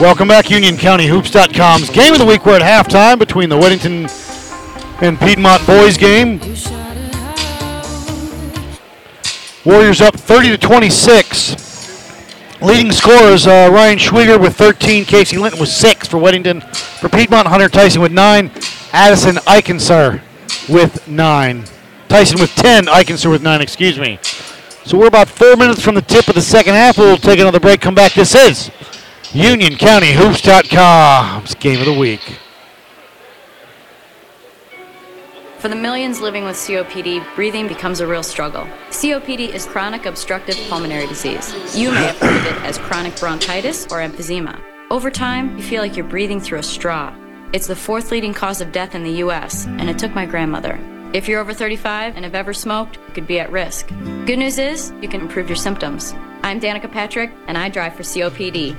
Speaker 5: Welcome back, UnionCountyHoops.com's game of the week. We're at halftime between the Weddington and Piedmont boys game. Warriors up 30 to 26. Leading scorers uh, Ryan Schwieger with 13, Casey Linton with six for Weddington. For Piedmont, Hunter Tyson with nine, Addison Eikenser with nine. Tyson with 10, Eikenser with nine, excuse me. So we're about four minutes from the tip of the second half. We'll take another break, come back. This is UnionCountyHoops.com's game of the week.
Speaker 24: For the millions living with COPD, breathing becomes a real struggle. COPD is chronic obstructive pulmonary disease. You may have heard of it as chronic bronchitis or emphysema. Over time, you feel like you're breathing through a straw. It's the fourth leading cause of death in the US, and it took my grandmother. If you're over 35 and have ever smoked, you could be at risk. Good news is, you can improve your symptoms. I'm Danica Patrick, and I drive for COPD.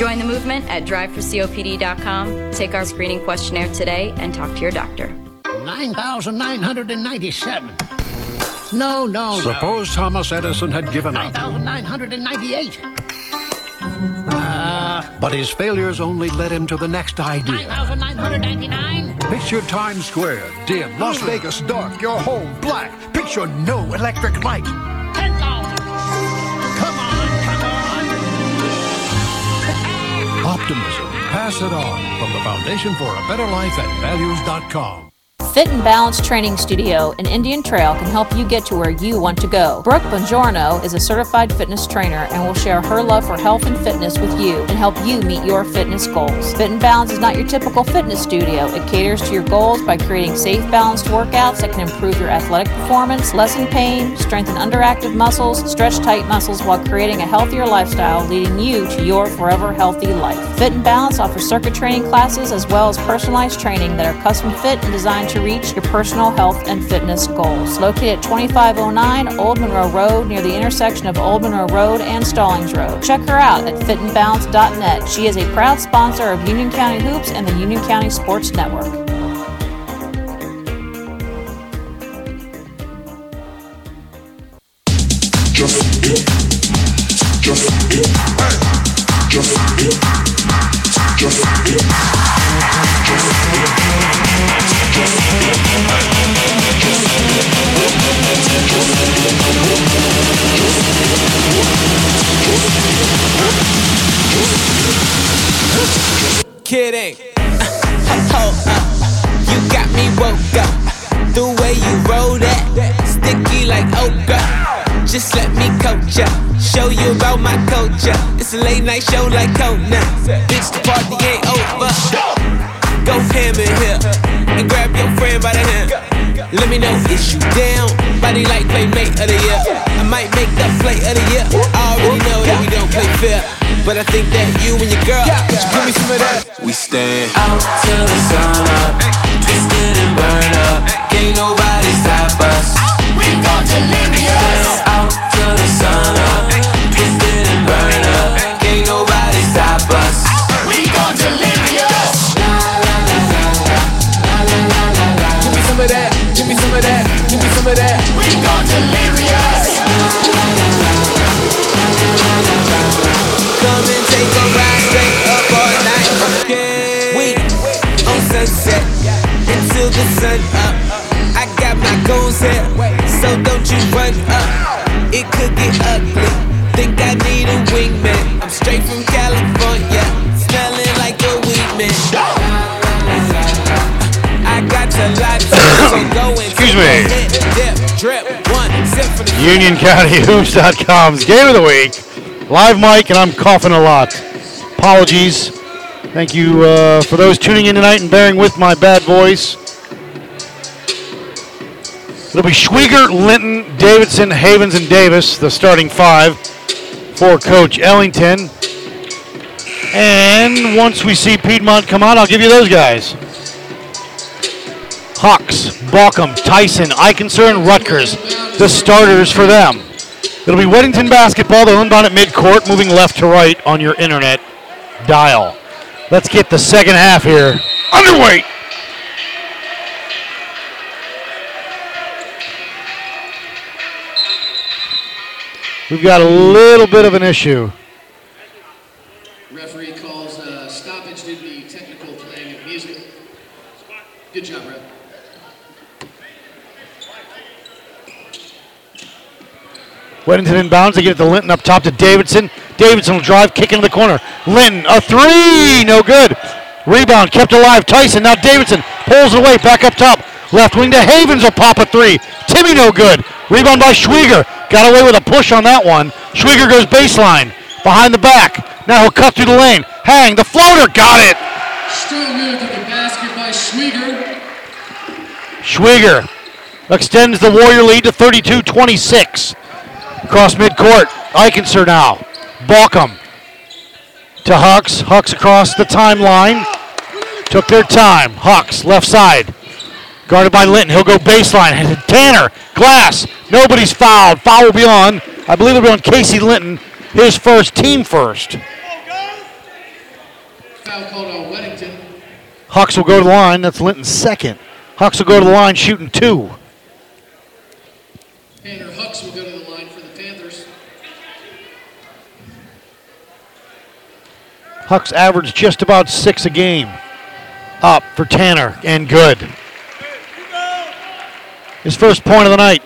Speaker 24: Join the movement at driveforcopd.com. Take our screening questionnaire today and talk to your doctor.
Speaker 6: 9,997. No, no, no.
Speaker 7: Suppose Thomas Edison had given up.
Speaker 6: 9,998. Ah.
Speaker 7: But his failures only led him to the next idea.
Speaker 6: 9,999.
Speaker 7: Picture Times Square, dim, Las hmm. Vegas dark, your home black. Picture no electric light. Optimism. Pass it on from the Foundation for a Better Life at values.com.
Speaker 12: Fit and Balance Training Studio in Indian Trail can help you get to where you want to go. Brooke Bongiorno is a certified fitness trainer and will share her love for health and fitness with you and help you meet your fitness goals. Fit and Balance is not your typical fitness studio. It caters to your goals by creating safe, balanced workouts that can improve your athletic performance, lessen pain, strengthen underactive muscles, stretch tight muscles while creating a healthier lifestyle, leading you to your forever healthy life. Fit and Balance offers circuit training classes as well as personalized training that are custom fit and designed to reach your personal health and fitness goals. Located at 2509 Old Monroe Road near the intersection of Old Monroe Road and Stallings Road. Check her out at fitandbalance.net. She is a proud sponsor of Union County Hoops and the Union County Sports Network.
Speaker 25: kidding. Eh? Hold oh, up, uh, you got me woke up. The way you roll that, sticky like okra. Just let me coach ya, show you about my culture. It's a late night show like Conan. Bitch, the party ain't over. Go ham in here and grab your friend by the hand. Let me know is you down. Body like playmate of the year. I might make that play of the year. I already know that we don't play fair. But I think that you and your girl should give me some of that. We stand out till the sun up, twisted and burn up. Can't nobody stop us. We gon' delirious. Out till the sun up, Come and take a ride straight up all night. Yeah. We on sunset until the sun up. I got my goals here, so don't you run up. It could get ugly. Think I need a wingman. I'm straight from California, smelling like a weed man. I got your lot, so go
Speaker 5: Excuse me.
Speaker 25: Dip, drip, one sip for the
Speaker 5: UnionCountyHoops.com's game of the week. Live mic, and I'm coughing a lot. Apologies. Thank you uh, for those tuning in tonight and bearing with my bad voice. It'll be Schwieger, Linton, Davidson, Havens, and Davis, the starting five for Coach Ellington. And once we see Piedmont come out, I'll give you those guys. Hawks, Balkum, Tyson, Eikenser, and Rutgers, the starters for them. It'll be Weddington basketball. They'll inbound at midcourt, moving left to right on your internet dial. Let's get the second half here underway. We've got a little bit of an issue.
Speaker 11: Referee calls uh, stoppage due to the technical playing of music. Good job,
Speaker 5: Weddington inbounds. They get it to Linton up top to Davidson. Davidson will drive, kick into the corner. Linton, a three, no good. Rebound kept alive. Tyson, now Davidson pulls away, back up top. Left wing to Havens will pop a three. Timmy, no good. Rebound by Schwieger. Got away with a push on that one. Schwieger goes baseline, behind the back. Now he'll cut through the lane. Hang, the floater, got it.
Speaker 11: Strong move to the basket by Schwieger.
Speaker 5: Schwieger extends the Warrior lead to 32-26. Across midcourt, Eikenser now. Balkum to Hucks. Hucks across the timeline. Took their time. Hucks, left side. Guarded by Linton. He'll go baseline. Tanner, glass. Nobody's fouled. Foul will be on. I believe it'll be on Casey Linton. His first, team first.
Speaker 11: Foul called on Weddington.
Speaker 5: Hucks will go to the line. That's Linton's second. Hucks will go to the line shooting two.
Speaker 11: Tanner Hucks will go to the line for the Panthers.
Speaker 5: Hucks averaged just about six a game. Up for Tanner and good. His first point of the night.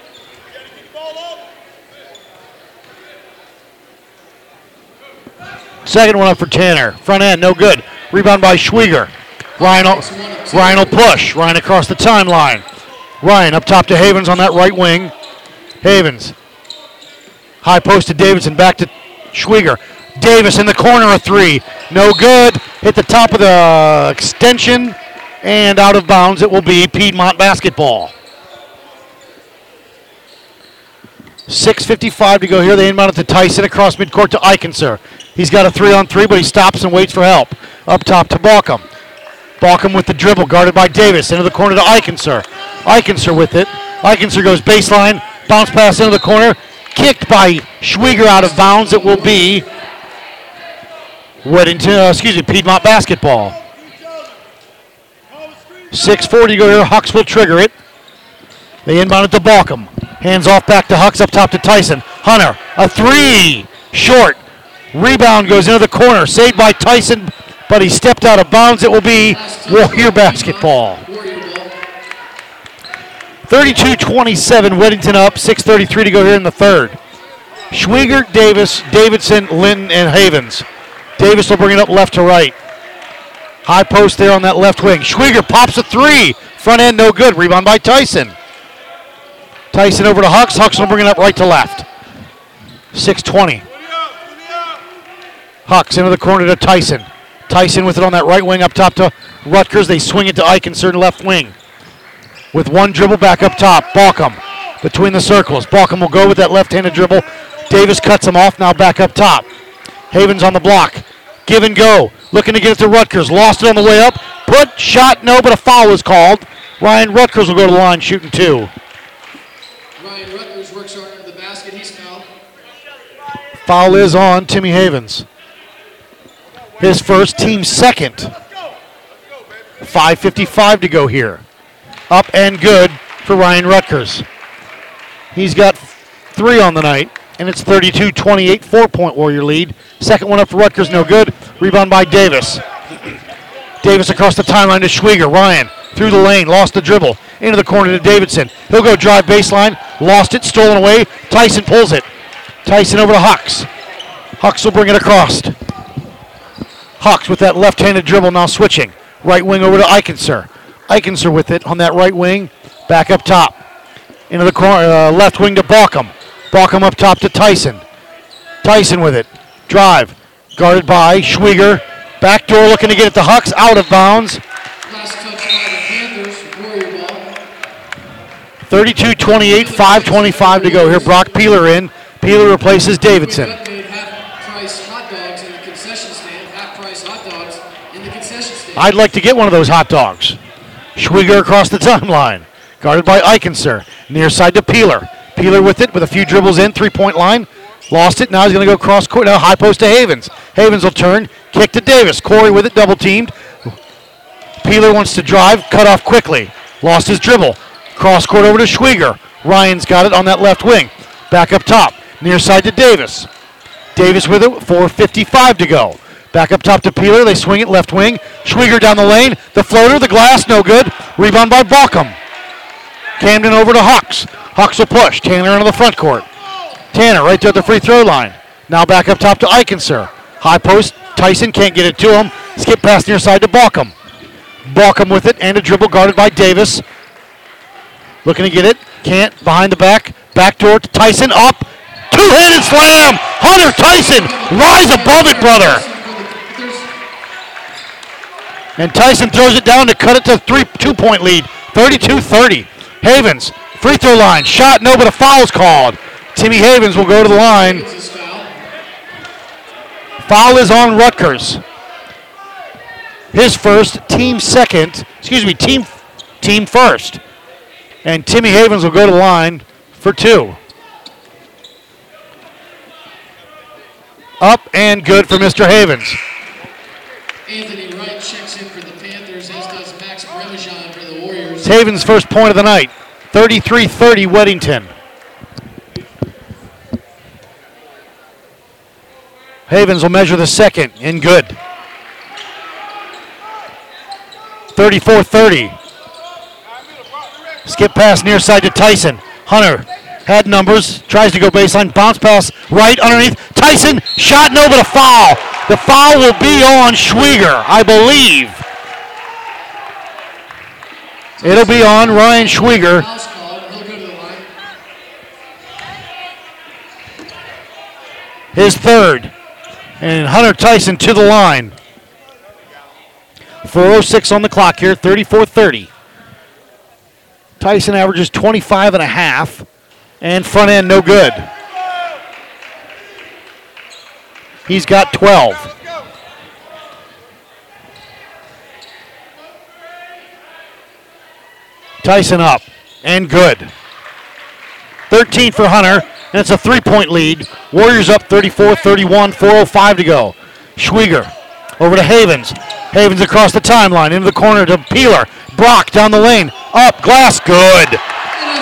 Speaker 5: Second one up for Tanner. Front end, no good. Rebound by Schwieger. Ryan Ryan will push. Ryan across the timeline. Ryan up top to Havens on that right wing. Havens. High post to Davidson. Back to Schwieger. Davis in the corner, a three. No good. Hit the top of the extension and out of bounds. It will be Piedmont basketball. 6.55 to go here. They inbound it to Tyson across midcourt to Eikenser. He's got a three on three, but he stops and waits for help. Up top to Balkum. Balkum with the dribble, guarded by Davis. Into the corner to Eikenser. Eikenser with it. Eikenser goes baseline, bounce pass into the corner, kicked by Schwieger out of bounds. It will be Weddington, uh, excuse me, Piedmont basketball. 6.40 to go here. Hucks will trigger it. They inbound it to Balkum. Hands off back to Hucks up top to Tyson. Hunter, a three. Short. Rebound goes into the corner. Saved by Tyson, but he stepped out of bounds. It will be Warrior basketball. 32-27, Weddington up. 6.33 to go here in the third. Schwieger, Davis, Davidson, Linton, and Havens. Davis will bring it up left to right. High post there on that left wing. Schwieger pops a three. Front end no good. Rebound by Tyson. Tyson over to Hucks. Hucks will bring it up right to left. 620. Hucks into the corner to Tyson. Tyson with it on that right wing up top to Rutgers. They swing it to Eikenser left wing. With one dribble back up top. Balkum between the circles. Balkum will go with that left-handed dribble. Davis cuts him off. Now back up top. Havens on the block. Give and go. Looking to get it to Rutgers. Lost it on the way up. Put, shot, no, but a foul was called. Ryan Rutgers will go to the line shooting two.
Speaker 11: Ryan Rutgers works hard under the basket. He's fouled.
Speaker 5: Foul is on Timmy Havens. His first, team second. 5.55 to go here. Up and good for Ryan Rutgers. He's got three on the night, and it's 32 28, four point Warrior lead. Second one up for Rutgers, no good. Rebound by Davis. Davis across the timeline to Schwieger. Ryan through the lane, lost the dribble. Into the corner to Davidson. He'll go drive baseline, lost it, stolen away. Tyson pulls it. Tyson over to Hawks. Hawks will bring it across. Hawks with that left-handed dribble now switching. Right wing over to Eikenser. Eikenser with it on that right wing. Back up top. Into the corner, uh, left wing to Balkum. Balkum up top to Tyson. Tyson with it. Drive. Guarded by Schwieger. Back door looking to get it to Hucks. Out of bounds.
Speaker 11: Last touch by the Panthers. Warrior ball.
Speaker 5: 32 28, 5.25 to go here. Brock Peeler in. Peeler replaces Davidson.
Speaker 11: The the.
Speaker 5: I'd like to get one of those hot dogs. Schwieger across the timeline. Guarded by Eikenser. Near side to Peeler. Peeler with it with a few dribbles in, three point line. Lost it. Now he's going to go cross court. Now high post to Havens. Havens will turn. Kick to Davis. Corey with it, double teamed. Peeler wants to drive. Cut off quickly. Lost his dribble. Cross court over to Schwieger. Ryan's got it on that left wing. Back up top. Near side to Davis. Davis with it. 4.55 to go. Back up top to Peeler. They swing it left wing. Schwieger down the lane. The floater, the glass, no good. Rebound by Balkum. Camden over to Hawks. Hawks will push. Tanner into the front court. Tanner right there at the free throw line. Now back up top to Eikenser. High post. Tyson can't get it to him. Skip pass near side to Balkum. Balkum with it and a dribble guarded by Davis. Looking to get it. Can't. Behind the back. Back door to Tyson. Up. Two-handed slam. Hunter Tyson. Rise above it, brother. And Tyson throws it down to cut it to three two-point lead. 32-30. Havens. Free throw line. Shot no, but a foul's called. Timmy Havens will go to the line. Foul is on Rutgers. His first, team second, excuse me, team team first. And Timmy Havens will go to the line for two. Up and good for Mr. Havens.
Speaker 11: Anthony Wright checks in for the Panthers, as does Max Brimijan for the Warriors.
Speaker 5: It's Havens' first point of the night. 33-30 Weddington. Havens will measure the second in good. 34-30. Skip pass near side to Tyson. Hunter had numbers, tries to go baseline, bounce pass right underneath. Tyson shot no, but a foul. The foul will be on Schwieger, I believe. It'll be on Ryan Schwieger. His third. And Hunter Tyson to the line. 406 on the clock here, 34-30. Tyson averages 25 and a half and front end no good. He's got 12. Tyson up and good. 13 for Hunter, and it's a three point lead. Warriors up 34 31, 4.05 to go. Schwieger over to Havens. Havens across the timeline, into the corner to Peeler. Brock down the lane, up, glass, good.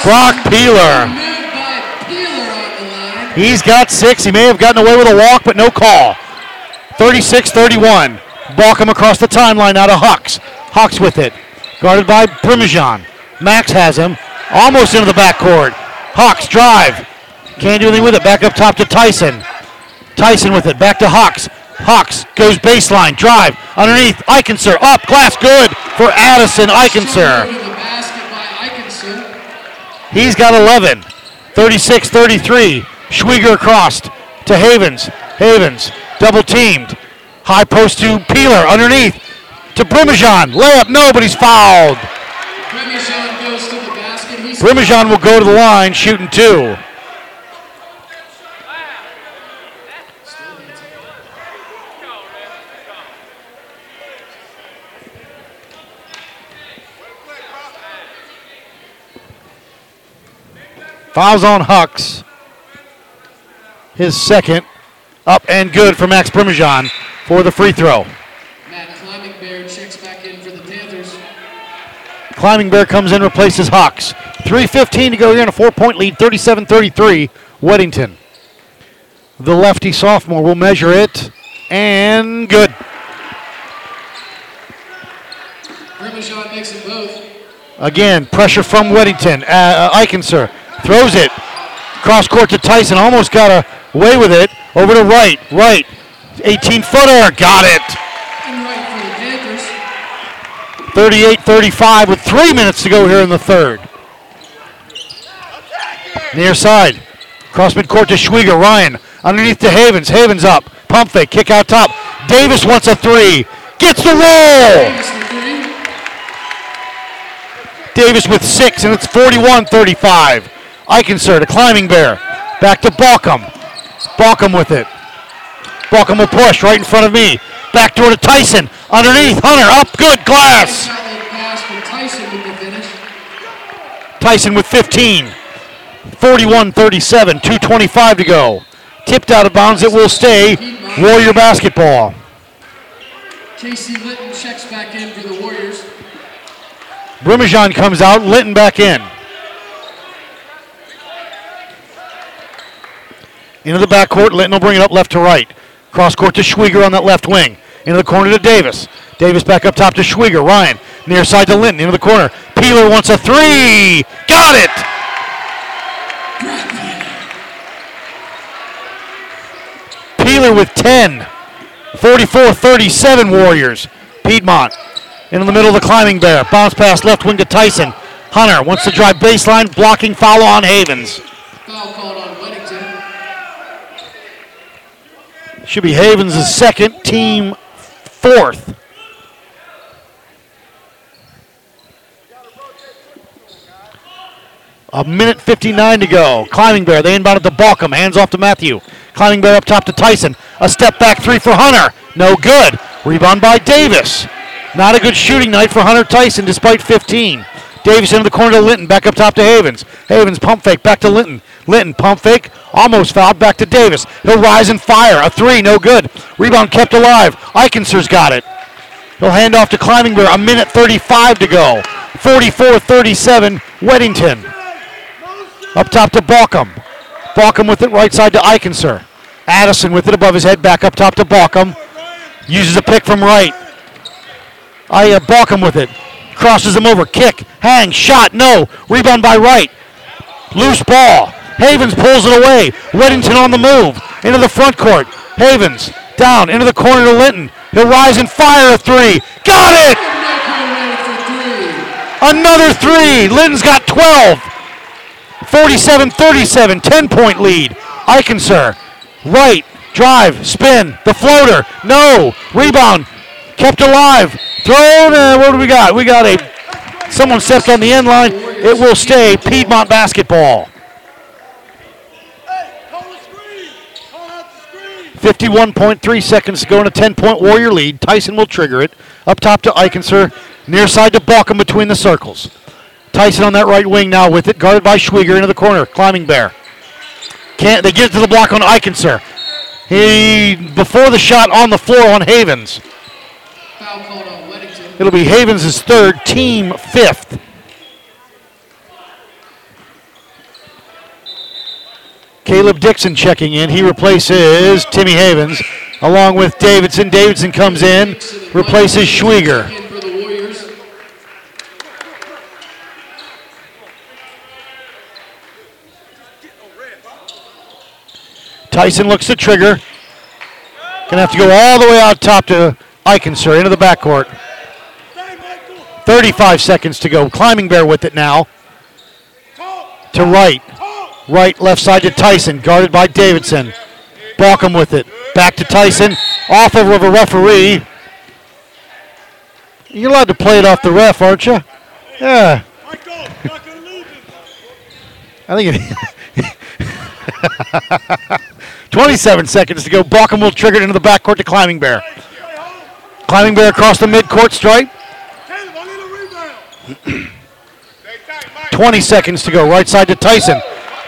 Speaker 5: Brock Peeler. He's got six. He may have gotten away with a walk, but no call. 36 31. Balkum across the timeline out of Hawks. Hawks with it. Guarded by Brimijan. Max has him. Almost into the backcourt. Hawks drive. Can't do anything with it. Back up top to Tyson. Tyson with it. Back to Hawks. Hawks goes baseline. Drive. Underneath. Eikenser. Up. Glass good for Addison Eikenser. He's got 11. 36 33. Schwieger crossed to Havens. Havens double teamed. High post to Peeler underneath to Brimijan. Layup, no, but he's fouled.
Speaker 11: Remijan goes to the basket.
Speaker 5: Will go to the line shooting two. Fouls on Hux. His second. Up and good for Max Brimijan for the free throw.
Speaker 11: Matt Climbing Bear checks back in for the Panthers.
Speaker 5: Climbing Bear comes in, replaces Hawks. 3.15 to go here in a four point lead, 37 33, Weddington. The lefty sophomore will measure it, and good.
Speaker 11: Makes them both.
Speaker 5: Again, pressure from Weddington. Uh, uh, Eikenser throws it. Cross court to Tyson, almost got away with it. Over to Wright, Wright. 18 footer, got it. 38-35 with three minutes to go here in the third. Near side. Cross midcourt to Schwieger. Ryan underneath to Havens. Havens up. Pump fake. Kick out top. Davis wants a three. Gets the roll.
Speaker 11: Davis
Speaker 5: with six, and it's 41-35. Eichensert, a climbing bear. Back to Balkum. Balkum with it. Balkum will push right in front of me. back to Tyson. Underneath. Hunter up. Good glass.
Speaker 11: Outlet pass from Tyson with the finish.
Speaker 5: Tyson with 15. 41 37. 2.25 to go. Tipped out of bounds. It will stay. Warrior basketball.
Speaker 11: Casey Linton checks back in for the Warriors.
Speaker 5: Brimijan comes out. Linton back in. Into the backcourt. Linton will bring it up left to right. Cross court to Schwieger on that left wing. Into the corner to Davis. Davis back up top to Schwieger. Ryan near side to Linton. Into the corner. Peeler wants a three. Got it. Peeler with 10. 44 37 Warriors. Piedmont into the middle of the climbing bear. Bounce pass left wing to Tyson. Hunter wants to drive baseline. Blocking foul on Havens.
Speaker 11: Foul called on Weddington.
Speaker 5: Should be Havens' second, team fourth. A minute 59 to go. Climbing Bear, they inbound it to Balkum. Hands off to Matthew. Climbing Bear up top to Tyson. A step back three for Hunter. No good. Rebound by Davis. Not a good shooting night for Hunter Tyson despite 15. Davis into the corner to Linton. Back up top to Havens. Havens pump fake. Back to Linton. Linton pump fake. Almost fouled. Back to Davis. He'll rise and fire. A three. No good. Rebound kept alive. Eikenser's got it. He'll hand off to Climbing Bear. A minute 35 to go. 44 37. Weddington. Up top to Balkum. Balkum with it Wright side to Eikenser. Addison with it above his head. Back up top to Balkum. Uses a pick from right. I uh, Balkum with it. Crosses him over. Kick. Hang. Shot. No. Rebound by Wright. Loose ball. Havens pulls it away. Weddington on the move. Into the front court. Havens down. Into the corner to Linton. He'll rise and fire a three. Got it! Another three. Linton's got 12. 47 37. 10 point lead. Eikenser. Wright. Drive. Spin. The floater. No. Rebound. Kept alive. Thrown. Uh, what do we got? We got a. Someone stepped on the end line. It will stay Piedmont basketball. 51.3 seconds to go in a 10 point Warrior lead. Tyson will trigger it. Up top to Eikenser. Near side to Balkum between the circles. Tyson on that right wing now with it. Guarded by Schwieger into the corner. Climbing Bear. Can't they get it to the block on Eikenser. He before the shot on the floor on Havens.
Speaker 11: Foul called on Weddington.
Speaker 5: It'll be Havens' third, team fifth. Caleb Dixon checking in. He replaces Timmy Havens along with Davidson. Davidson comes in, replaces Schwieger. Tyson looks to trigger. Gonna have to go all the way out top to Eikenser into the backcourt. 35 seconds to go. Climbing Bear with it now. to right. Right, left side to Tyson, guarded by Davidson. Balkum with it. Back to Tyson. Off of a referee. You're allowed to play it off the ref, aren't you? Yeah. I think it. 27 seconds to go. Balkum will trigger it into the backcourt to Climbing Bear. Climbing Bear across the midcourt stripe. 20 seconds to go. Right side to Tyson.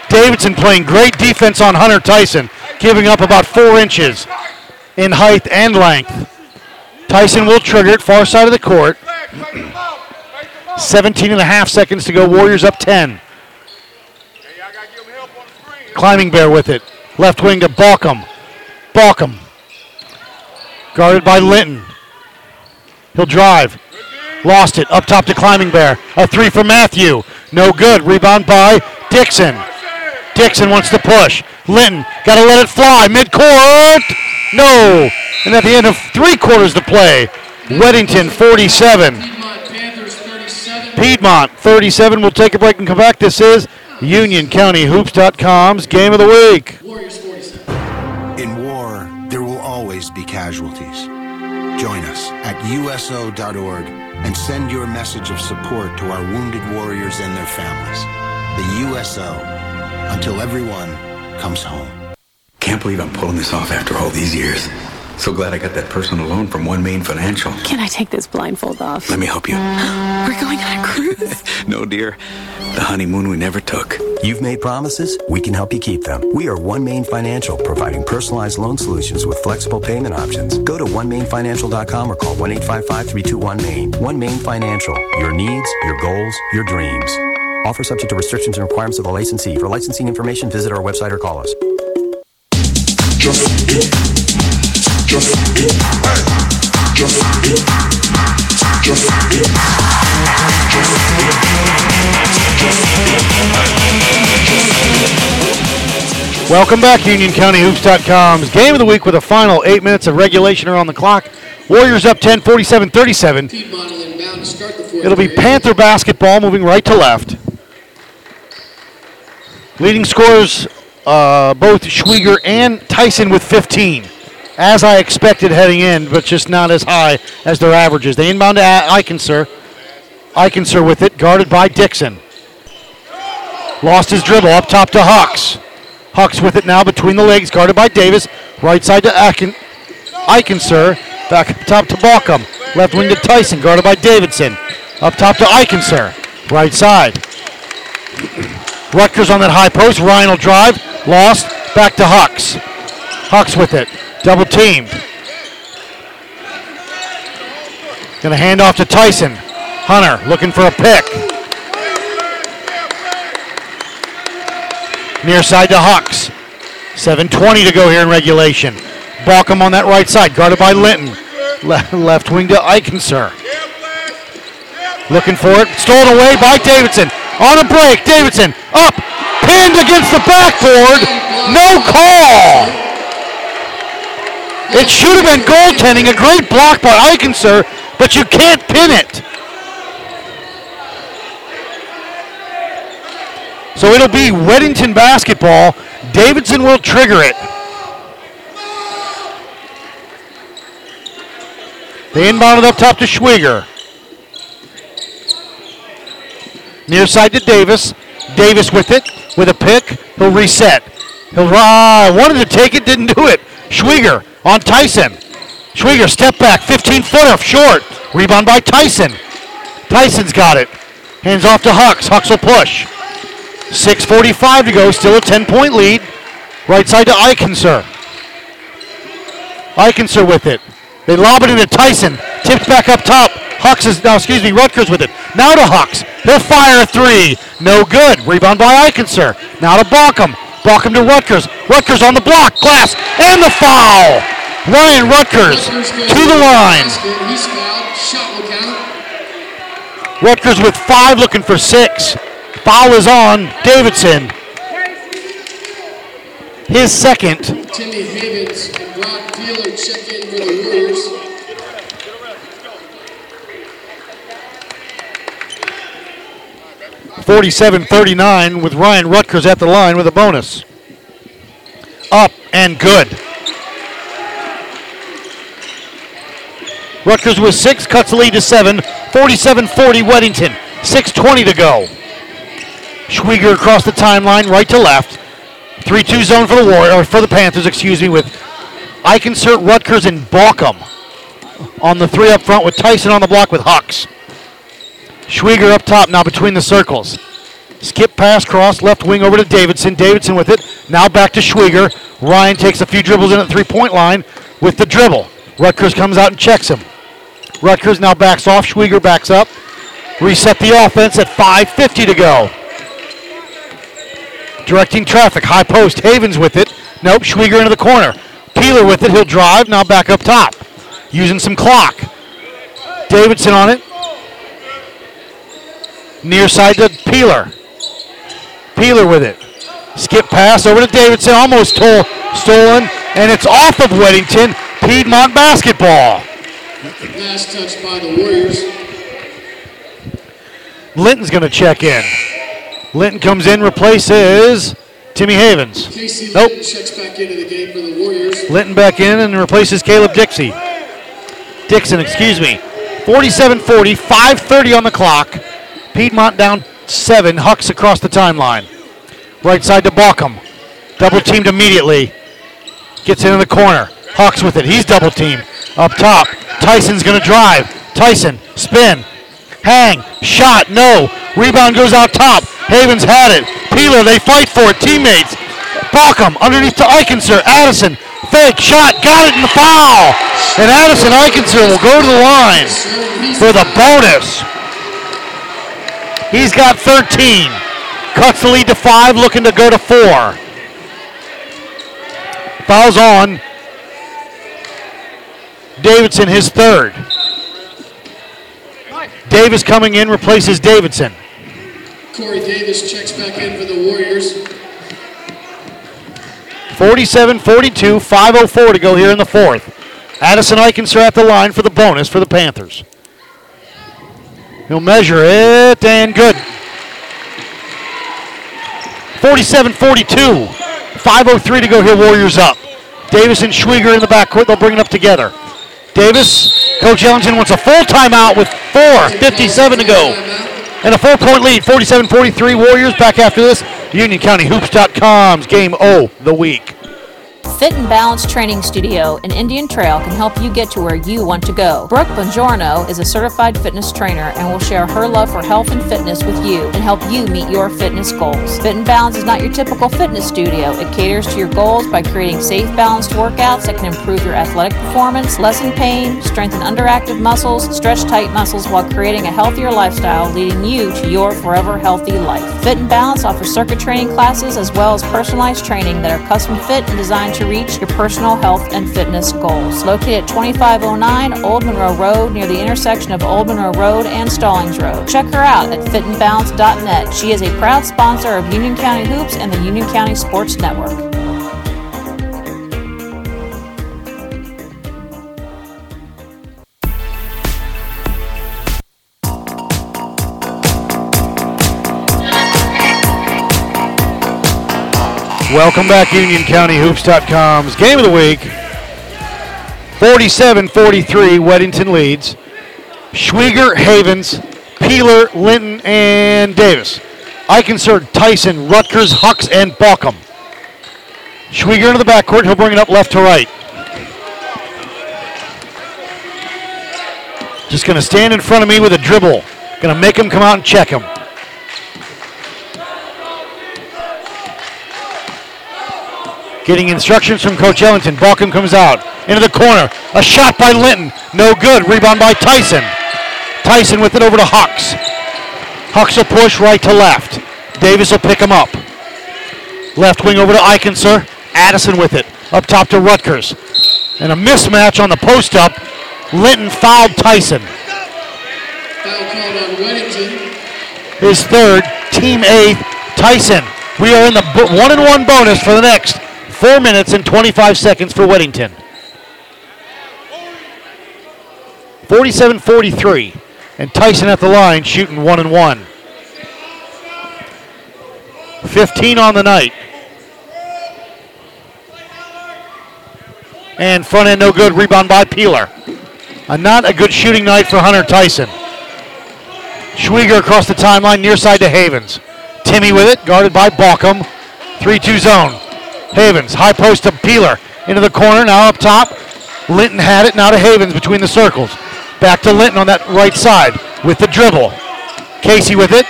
Speaker 5: Davidson playing great defense on Hunter Tyson, giving up about four inches in height and length. Tyson will trigger it, far side of the court. 17 and a half seconds to go. Warriors up 10. Climbing Bear with it. Left wing to Balkum. Balkum. Guarded by Linton. He'll drive. Lost it. Up top to Climbing Bear. A three for Matthew. No good. Rebound by Dixon. Dixon wants to push. Linton got to let it fly. Midcourt. No. And at the end of three quarters to play, Weddington 47. Piedmont 37. We'll take a break and come back. This is Union County UnionCountyHoops.com's Game of the Week.
Speaker 8: In war, there will always be casualties. Join us at USO.org and send your message of support to our wounded warriors and their families. The USO, until everyone comes home.
Speaker 26: Can't believe I'm pulling this off after all these years. So glad I got that personal loan from OneMain Financial.
Speaker 27: Can I take this blindfold off?
Speaker 26: Let me help you.
Speaker 27: We're going on a cruise.
Speaker 26: no, dear. The honeymoon we never took.
Speaker 28: You've made promises, we can help you keep them. We are OneMain Financial, providing personalized loan solutions with flexible payment options. Go to onemainfinancial.com or call 1 855 321 Main. OneMain Financial, your needs, your goals, your dreams. Offer subject to restrictions and requirements of the licensee. For licensing information, visit our website or call us.
Speaker 5: Welcome back, UnionCountyHoops.com's Game of the Week with a final eight minutes of regulation are on the clock. Warriors up 10, 47 37. It'll be Panther basketball moving right to left. Leading scorers, uh, both Schwieger and Tyson with 15. As I expected heading in, but just not as high as their averages. They inbound to Eikenser. Eikenser with it, guarded by Dixon. Lost his dribble up top to Hucks. Hucks with it now between the legs, guarded by Davis. Right side to Eichen, Eikenser. Back up top to Balkum. Left wing to Tyson, guarded by Davidson. Up top to Eikenser. Right side. Rutgers on that high post. Ryan will drive. Lost. Back to Hucks. Hucks with it. Double teamed. Gonna hand off to Tyson. Hunter looking for a pick. Near side to Hucks. 7.20 to go here in regulation. Balkum on that right side, guarded by Linton. Le- left wing to Eikenser. Looking for it. Stolen away by Davidson. On a break, Davidson up. Pinned against the backboard. No call. It should have been goaltending. A great block by Eikenser, but you can't pin it. So it'll be Weddington basketball. Davidson will trigger it. They inbound it up top to Schwieger. Near side to Davis. Davis with it, with a pick. He'll reset. He'll uh, wanted to take it, didn't do it. Schwieger on Tyson. Schwieger step back, 15 footer, short. Rebound by Tyson. Tyson's got it. Hands off to Hucks. Hucks will push. 6.45 to go, still a 10 point lead. Right side to Eikenser. Eikenser with it. They lob it into Tyson. Tipped back up top. Hucks is, now, excuse me, Rutgers with it. Now to Hucks. He'll fire a three. No good. Rebound by Eikenser. Now to Balkum. Balkum to Rutgers. Rutgers on the block. Glass. And the foul. Ryan Rutgers to the line. Rutgers with five looking for six. Foul is on Davidson. His second.
Speaker 11: Timmy and Brock check in for the.
Speaker 5: 47-39 with Ryan Rutgers at the line with a bonus. Up and good. Rutgers with six, cuts the lead to seven. 47-40 Weddington. 6.20 to go. Schwieger across the timeline, right to left. 3-2 zone for the War or for the Panthers, excuse me, with Eikenser, Rutgers, and Balkum on the three up front with Tyson on the block with Hucks. Schwieger up top now between the circles. Skip pass cross, left wing over to Davidson. Davidson with it. Now back to Schwieger. Ryan takes a few dribbles in at three point line with the dribble. Rutgers comes out and checks him. Rutgers now backs off. Schwieger backs up. Reset the offense at 5.50 to go. Directing traffic. High post. Havens with it. Nope. Schwieger into the corner. Peeler with it. He'll drive. Now back up top. Using some clock. Davidson on it. Near side to Peeler. Peeler with it. Skip pass over to Davidson. Almost stole, stolen. And it's off of Weddington. Piedmont basketball.
Speaker 11: Last touch by the Warriors.
Speaker 5: Linton's going to check in. Linton comes in, replaces Timmy Havens.
Speaker 11: Casey
Speaker 5: Nope.
Speaker 11: Linton checks back into the game for the Warriors.
Speaker 5: Linton back in and replaces Caleb Dixie. Dixon, excuse me. 47-40, 5.30 on the clock. Piedmont down seven. Hucks across the timeline. Right side to Balkum. Double teamed immediately. Gets into the corner. Hucks with it. He's double teamed. Up top. Tyson's going to drive. Tyson, spin. Hang. Shot. No. Rebound goes out top. Havens had it. Peeler, they fight for it. Teammates. Balkum underneath to Eikenser. Addison. Fake shot. Got it in the foul. And Addison Eikenser will go to the line for the bonus. He's got 13. Cuts the lead to five, looking to go to four. Fouls on. Davidson, his third. Davis coming in, replaces Davidson.
Speaker 11: Corey Davis checks back in for the Warriors.
Speaker 5: 47 42, 5.04 to go here in the fourth. Addison Eikenser at the line for the bonus for the Panthers. He'll measure it and good. 47 42, 5.03 to go here, Warriors up. Davis and Schwieger in the backcourt, they'll bring it up together. Davis, Coach Ellington wants a full timeout with 4.57 to go. And a four point lead, 47 43. Warriors back after this. UnionCountyHoops.com's game O the week.
Speaker 12: Fit and Balance Training Studio in Indian Trail can help you get to where you want to go. Brooke Bongiorno is a certified fitness trainer and will share her love for health and fitness with you and help you meet your fitness goals. Fit and Balance is not your typical fitness studio. It caters to your goals by creating safe, balanced workouts that can improve your athletic performance, lessen pain, strengthen underactive muscles, stretch tight muscles while creating a healthier lifestyle, leading you to your forever healthy life. Fit and Balance offers circuit training classes as well as personalized training that are custom fit and designed to reach your personal health and fitness goals. Located at 2509 Old Monroe Road near the intersection of Old Monroe Road and Stallings Road. Check her out at fitandbalance.net. She is a proud sponsor of Union County Hoops and the Union County Sports Network.
Speaker 5: Welcome back, UnionCountyHoops.com's game of the week. 47 43, Weddington leads. Schwieger, Havens, Peeler, Linton, and Davis. Eikenser, Tyson, Rutgers, Hucks, and Balkum. Schwieger into the backcourt. He'll bring it up left to right. Just going to stand in front of me with a dribble. Going to make him come out and check him. Getting instructions from Coach Ellington. Balkum comes out into the corner. A shot by Linton. No good. Rebound by Tyson. Tyson with it over to Hucks. Hucks will push right to left. Davis will pick him up. Left wing over to Eikenser. Addison with it. Up top to Rutgers. And a mismatch on the post up. Linton fouled Tyson. His third, team eighth. Tyson. We are in the one and one bonus for the next four minutes and 25 seconds for Weddington. 47 43. And Tyson at the line shooting one and one. 15 on the night. And front end no good. Rebound by Peeler. A not a good shooting night for Hunter Tyson. Schwieger across the timeline, near side to Havens. Timmy with it, guarded by Balkum. 3 2 zone. Havens, high post to Peeler. Into the corner, now up top. Linton had it, now to Havens between the circles. Back to Linton on that right side with the dribble. Casey with it.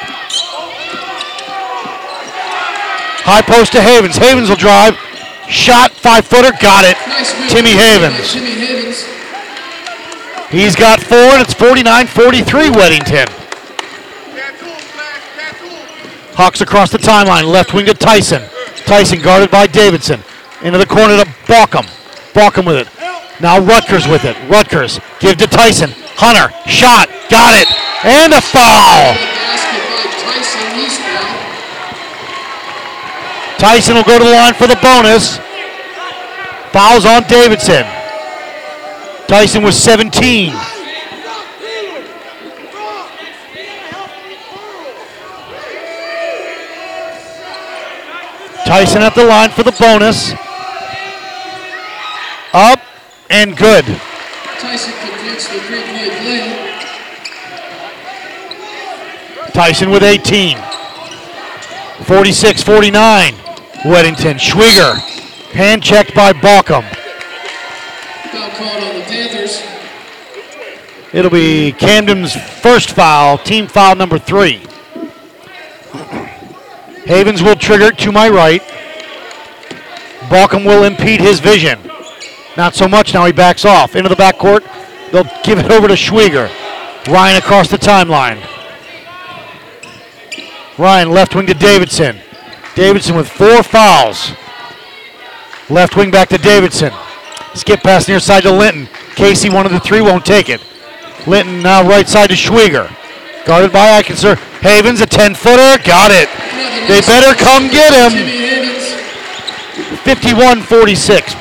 Speaker 5: High post to Havens. Havens will drive. Shot, five footer, got it. Timmy Havens.
Speaker 11: Timmy Havens.
Speaker 5: He's got four, and it's 49 43 Weddington. Hucks across the timeline, left wing to Tyson. Tyson guarded by Davidson. Into the corner to Balkum. Balkum with it. Now Rutgers with it. Rutgers give to Tyson. Hunter, shot, got it, and a foul.
Speaker 11: Tyson.
Speaker 5: Will go to the line for the bonus. Fouls on Davidson. Tyson was 17. Tyson at the line for the bonus. Up and good.
Speaker 11: Tyson completes the three-point play.
Speaker 5: Tyson with 18. 46 49. Weddington. Schwieger. Hand checked by Balkum.
Speaker 11: Foul called on the Panthers.
Speaker 5: It'll be Camden's first foul, team foul number three. Havens will trigger to my right. Balkum will impede his vision. Not so much now, he backs off. Into the backcourt. They'll give it over to Schwieger. Ryan across the timeline. Ryan left wing to Davidson. Davidson with four fouls. Left wing back to Davidson. Skip pass near side to Linton. Casey one of the three won't take it. Linton now right side to Schwieger. Guarded by Eikenser. Havens a 10 footer. Got it. They better come get him. 51 46.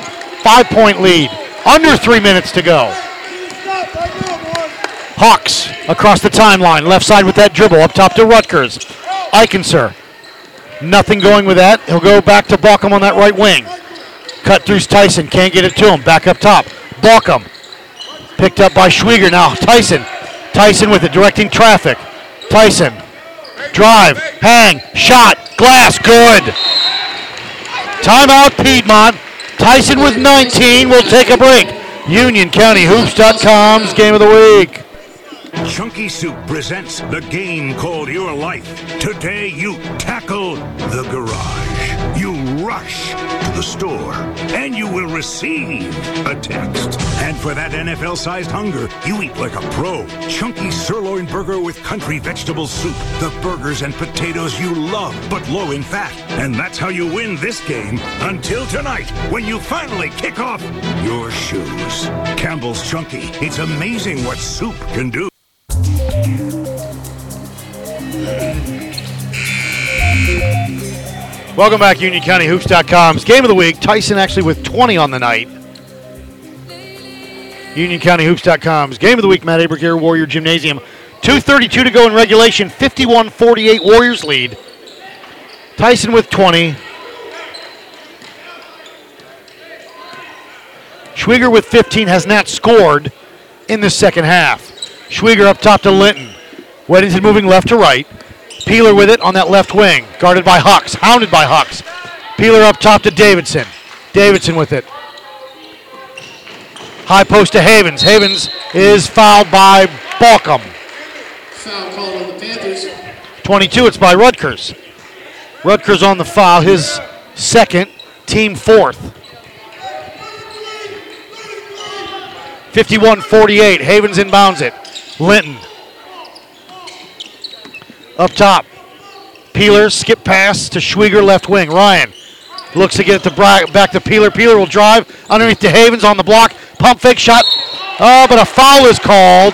Speaker 5: Five point lead. Under three minutes to go. Hucks across the timeline. Left side with that dribble. Up top to Rutgers. Eikenser. Nothing going with that. He'll go back to Balkum on that right wing. Cut through Tyson. Can't get it to him. Back up top. Balkum. Picked up by Schwieger now. Tyson. Tyson with it, directing traffic. Tyson. Drive. Hang. Shot. Glass. Good. Timeout Piedmont. Tyson with 19. We'll take a break. UnionCountyHoops.com's game of the week.
Speaker 13: Chunky Soup presents the game called Your Life. Today you tackle the garage. Rush to the store and you will receive a text. And for that NFL sized hunger, you eat like a pro. Chunky sirloin burger with country vegetable soup. The burgers and potatoes you love, but low in fat. And that's how you win this game until tonight when you finally kick off your shoes. Campbell's Chunky. It's amazing what soup can do.
Speaker 5: Welcome back, Union County UnionCountyHoops.com's game of the week. Tyson actually with 20 on the night. Union County UnionCountyHoops.com's game of the week. Matt Abrick Warrior Gymnasium. 2.32 to go in regulation. 51 48 Warriors lead. Tyson with 20. Schwieger with 15 has not scored in the second half. Schwieger up top to Linton. Weddington moving left to right. Peeler with it on that left wing, guarded by Hucks, hounded by Hucks. Peeler up top to Davidson. Davidson with it. High post to Havens. Havens is fouled by Balkum.
Speaker 11: Foul called on the Panthers.
Speaker 5: 22, it's by Rutgers. Rutgers on the foul, his second, team fourth. 51 48. Havens inbounds it. Linton. Up top. Peeler, skip pass to Schwieger, left wing. Ryan looks to get it back to Peeler. Peeler will drive underneath to Havens on the block. Pump fake shot. Oh, but a foul is called.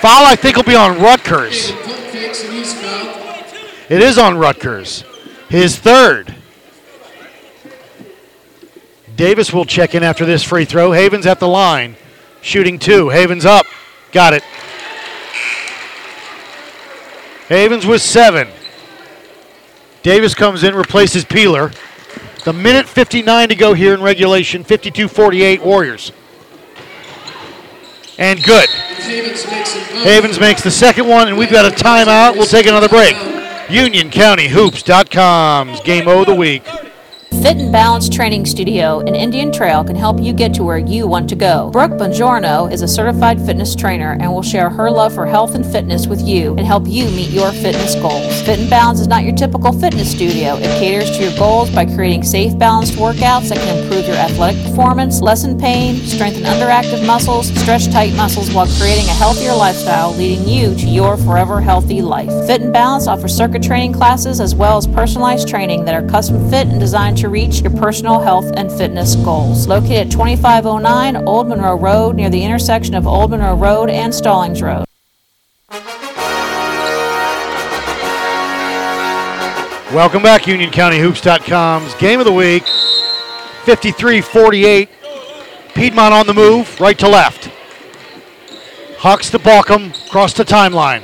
Speaker 5: Foul, I think, will be on Rutgers. It is on Rutgers. His third. Davis will check in after this free throw. Havens at the line. Shooting two. Havens up. Got it. Havens with seven. Davis comes in, replaces Peeler. The minute 59 to go here in regulation, 52-48 Warriors. And good.
Speaker 11: Havens makes
Speaker 5: the second one, and we've got a timeout. We'll take another break. UnionCountyHoops.com's Game O of the Week.
Speaker 12: Fit and Balance Training Studio in Indian Trail can help you get to where you want to go. Brooke Bongiorno is a certified fitness trainer and will share her love for health and fitness with you and help you meet your fitness goals. Fit and Balance is not your typical fitness studio. It caters to your goals by creating safe, balanced workouts that can improve your athletic performance, lessen pain, strengthen underactive muscles, stretch tight muscles while creating a healthier lifestyle, leading you to your forever healthy life. Fit and Balance offers circuit training classes as well as personalized training that are custom fit and designed to reach your personal health and fitness goals. Located at 2509 Old Monroe Road near the intersection of Old Monroe Road and Stallings Road.
Speaker 5: Welcome back, UnionCountyHoops.com's Game of the Week. 53-48. Piedmont on the move, right to left. Hucks to Balkum, across the timeline.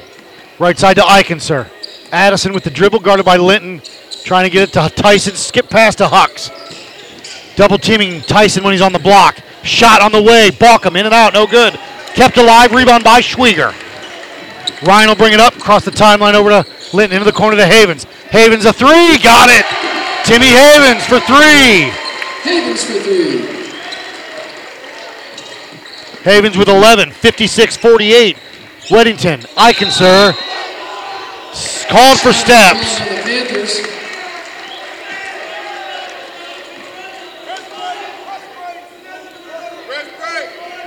Speaker 5: Right side to Eikenser. Addison with the dribble, guarded by Linton. Trying to get it to Tyson, skip past to Hucks. Double teaming Tyson when he's on the block. Shot on the way, Balkum in and out, no good. Kept alive, rebound by Schwieger. Ryan will bring it up, across the timeline over to Linton, into the corner to Havens. Havens a three, got it! Timmy Havens for three.
Speaker 11: Havens for three.
Speaker 5: Havens with 11, 56-48. Weddington, Eikenser, s- called for steps.
Speaker 11: On the Panthers.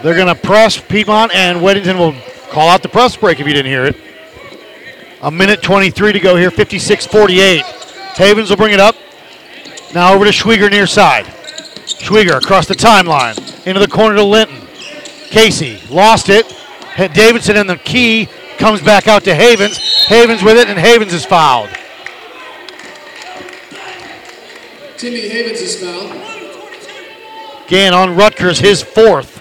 Speaker 5: They're going to press Piedmont, and Weddington will call out the press break if you didn't hear it. A minute 23 to go here, 56 48. Havens will bring it up. Now over to Schwieger near side. Schwieger across the timeline, into the corner to Linton. Casey lost it. Davidson in the key, comes back out to Havens. Havens with it, and Havens is fouled.
Speaker 11: Timmy Havens is fouled.
Speaker 5: Again on Rutgers, his fourth.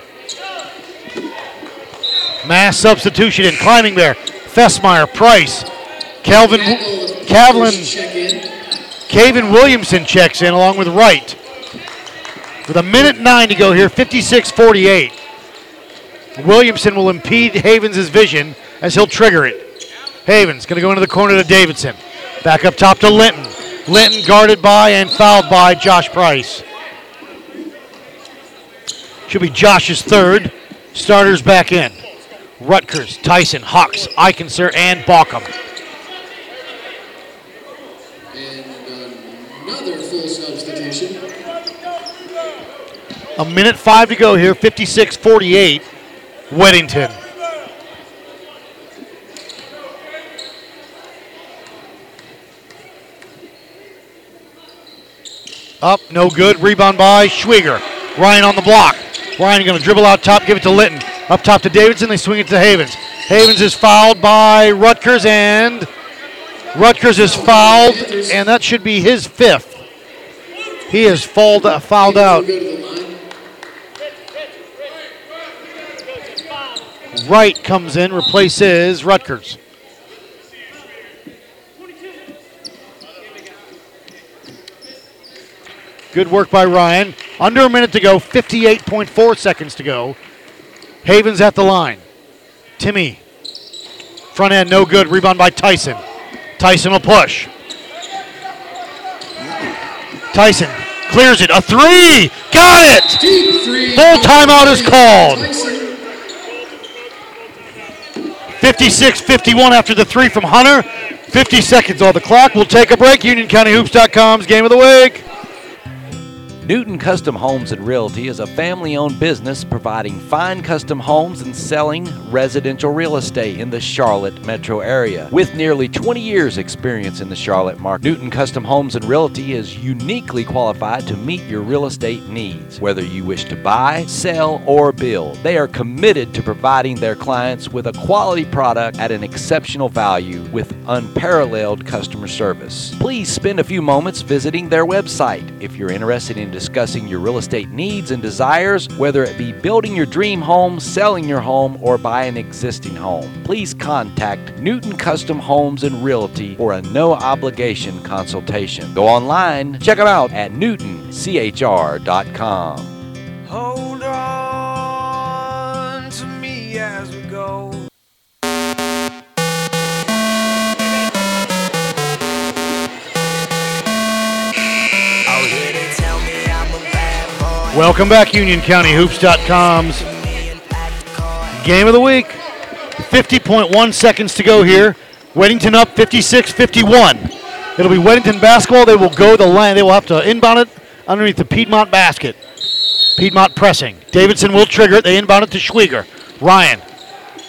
Speaker 5: Mass substitution and climbing there. Fessmeyer, Price, Calvin,
Speaker 11: Check.
Speaker 5: Caven Williamson checks in along with Wright. With a minute nine to go here, 56 48. Williamson will impede Havens' vision as he'll trigger it. Havens going to go into the corner to Davidson. Back up top to Linton. Linton guarded by and fouled by Josh Price. Should be Josh's third. Starters back in. Rutgers, Tyson, Hucks, Eikenser, and Balkum.
Speaker 11: Another full substitution.
Speaker 5: A minute five to go here, 56 48. Weddington. Up, no good. Rebound by Schwieger. Ryan on the block. Ryan going to dribble out top, give it to Linton. Up top to Davidson, they swing it to Havens. Havens is fouled by Rutgers, and Rutgers is fouled, and that should be his fifth. He is fouled, uh, fouled out. Wright comes in, replaces Rutgers. Good work by Ryan. Under a minute to go, 58.4 seconds to go. Havens at the line. Timmy. Front end, no good. Rebound by Tyson. Tyson will push. Tyson clears it. A three! Got it! Full timeout is called.
Speaker 11: Tyson.
Speaker 5: 56 51 after the three from Hunter. 50 seconds on the clock. We'll take a break. UnionCountyHoops.com's game of the week.
Speaker 29: Newton Custom Homes and Realty is a family owned business providing fine custom homes and selling residential real estate in the Charlotte metro area. With nearly 20 years' experience in the Charlotte market, Newton Custom Homes and Realty is uniquely qualified to meet your real estate needs. Whether you wish to buy, sell, or build, they are committed to providing their clients with a quality product at an exceptional value with unparalleled customer service. Please spend a few moments visiting their website if you're interested in discussing your real estate needs and desires, whether it be building your dream home, selling your home, or buying an existing home. Please contact Newton Custom Homes and Realty for a no obligation consultation. Go online, check them out at newtonchr.com.
Speaker 25: Hold on to me as we
Speaker 5: Welcome back, UnionCountyHoops.com's game of the week. 50.1 seconds to go here. Weddington up 56 51. It'll be Weddington basketball. They will go the line. They will have to inbound it underneath the Piedmont basket. Piedmont pressing. Davidson will trigger it. They inbound it to Schwieger. Ryan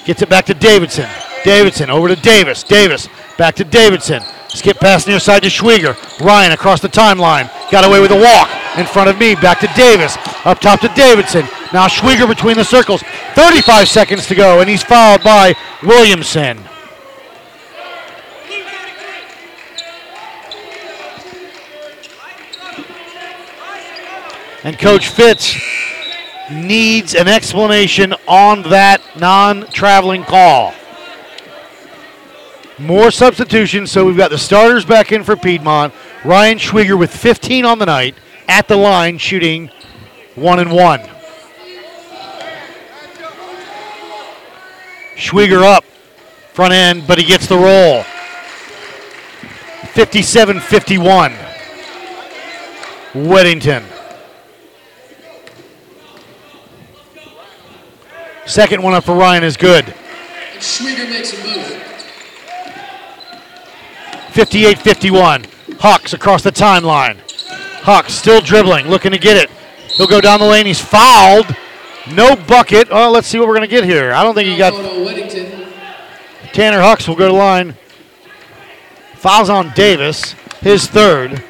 Speaker 5: gets it back to Davidson. Davidson over to Davis. Davis back to Davidson. Skip pass near side to Schwieger. Ryan across the timeline. Got away with a walk. In front of me. Back to Davis. Up top to Davidson. Now Schwieger between the circles. 35 seconds to go, and he's fouled by Williamson. And Coach Fitz needs an explanation on that non traveling call. More substitutions, so we've got the starters back in for Piedmont. Ryan Schwieger with 15 on the night at the line, shooting one and one. Schwieger up, front end, but he gets the roll. 57 51. Weddington. Second one up for Ryan is good.
Speaker 11: Schwieger makes a move.
Speaker 5: 58 51. Hucks across the timeline. Huck still dribbling, looking to get it. He'll go down the lane. He's fouled. No bucket. Oh, let's see what we're going to get here. I don't think he got. Tanner Hucks will go to line. Fouls on Davis, his third.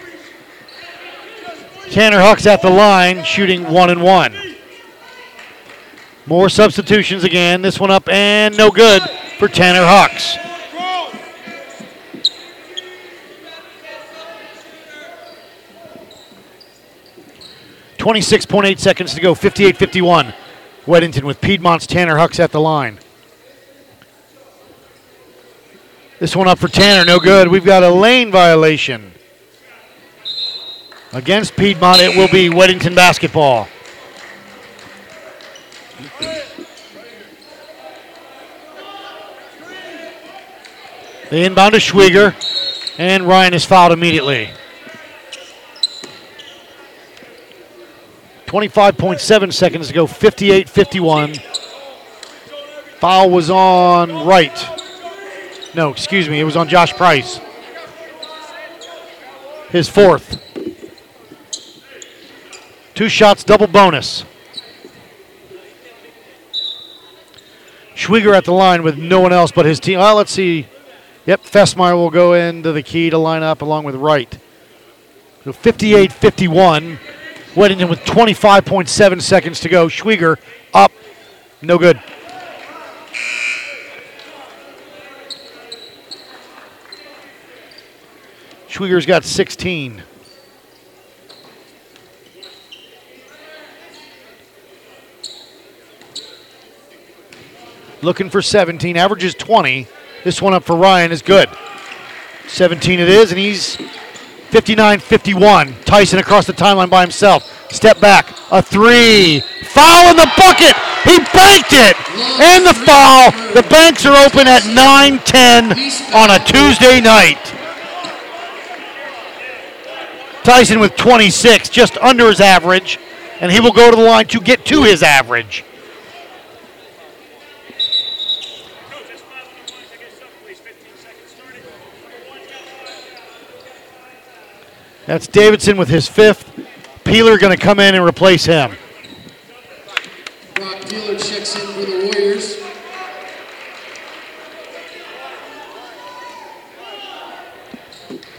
Speaker 5: Tanner Hucks at the line, shooting one and one. More substitutions again. This one up and no good for Tanner Hucks. 26.8 seconds to go, 58 51. Weddington with Piedmont's Tanner Hucks at the line. This one up for Tanner, no good. We've got a lane violation. Against Piedmont, it will be Weddington basketball. The inbound to Schwieger, and Ryan is fouled immediately. 25.7 seconds to go, 58 51. Foul was on Wright. No, excuse me, it was on Josh Price. His fourth. Two shots, double bonus. Schwieger at the line with no one else but his team. Well, let's see. Yep, Fessmeyer will go into the key to line up along with Wright. So 58 51. Weddington with 25.7 seconds to go. Schwieger up. No good. Schwieger's got 16. Looking for 17. Averages 20. This one up for Ryan is good. 17 it is, and he's 59 51. Tyson across the timeline by himself. Step back. A three. Foul in the bucket. He banked it. And the foul. The banks are open at 9 10 on a Tuesday night. Tyson with 26, just under his average, and he will go to the line to get to his average. That's Davidson with his fifth. Peeler going to come in and replace him.
Speaker 11: Brock Peeler checks in for the Warriors.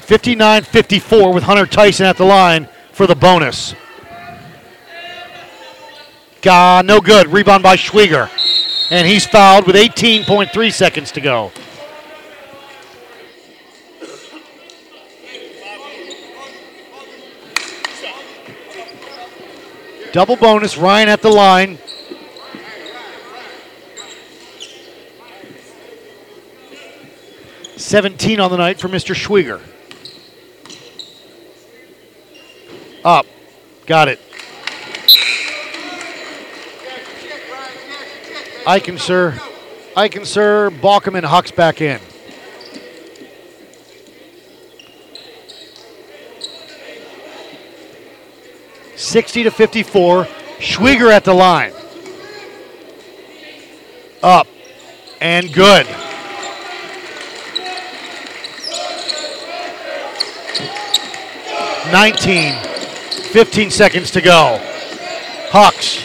Speaker 5: Fifty-nine, fifty-four with Hunter Tyson at the line for the bonus. Gah, no good. Rebound by Schwieger. And he's fouled with 18.3 seconds to go. Double bonus, Ryan at the line. Seventeen on the night for Mr. Schwieger. Up, got it. Eikenser. Eichen, sir. Balkum and Hucks back in. Sixty to fifty-four. Schwieger at the line. Up and good. Nineteen. 15 seconds to go. Hucks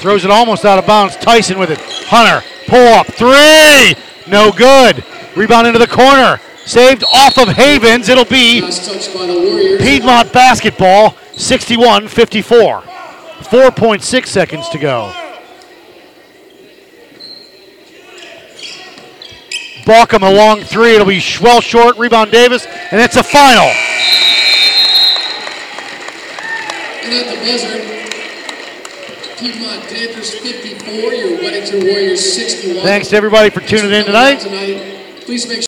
Speaker 5: throws it almost out of bounds. Tyson with it. Hunter, pull up. Three! No good. Rebound into the corner. Saved off of Havens. It'll be
Speaker 11: Last touch by the Warriors.
Speaker 5: Piedmont basketball, 61 54. 4.6 seconds to go. Balkum a long three. It'll be well short. Rebound Davis. And it's a final.
Speaker 11: And at the buzzer, Piedmont Panthers 54, your Weddington Warriors 61.
Speaker 5: Thanks to everybody for tuning in tonight.
Speaker 11: Tonight, please make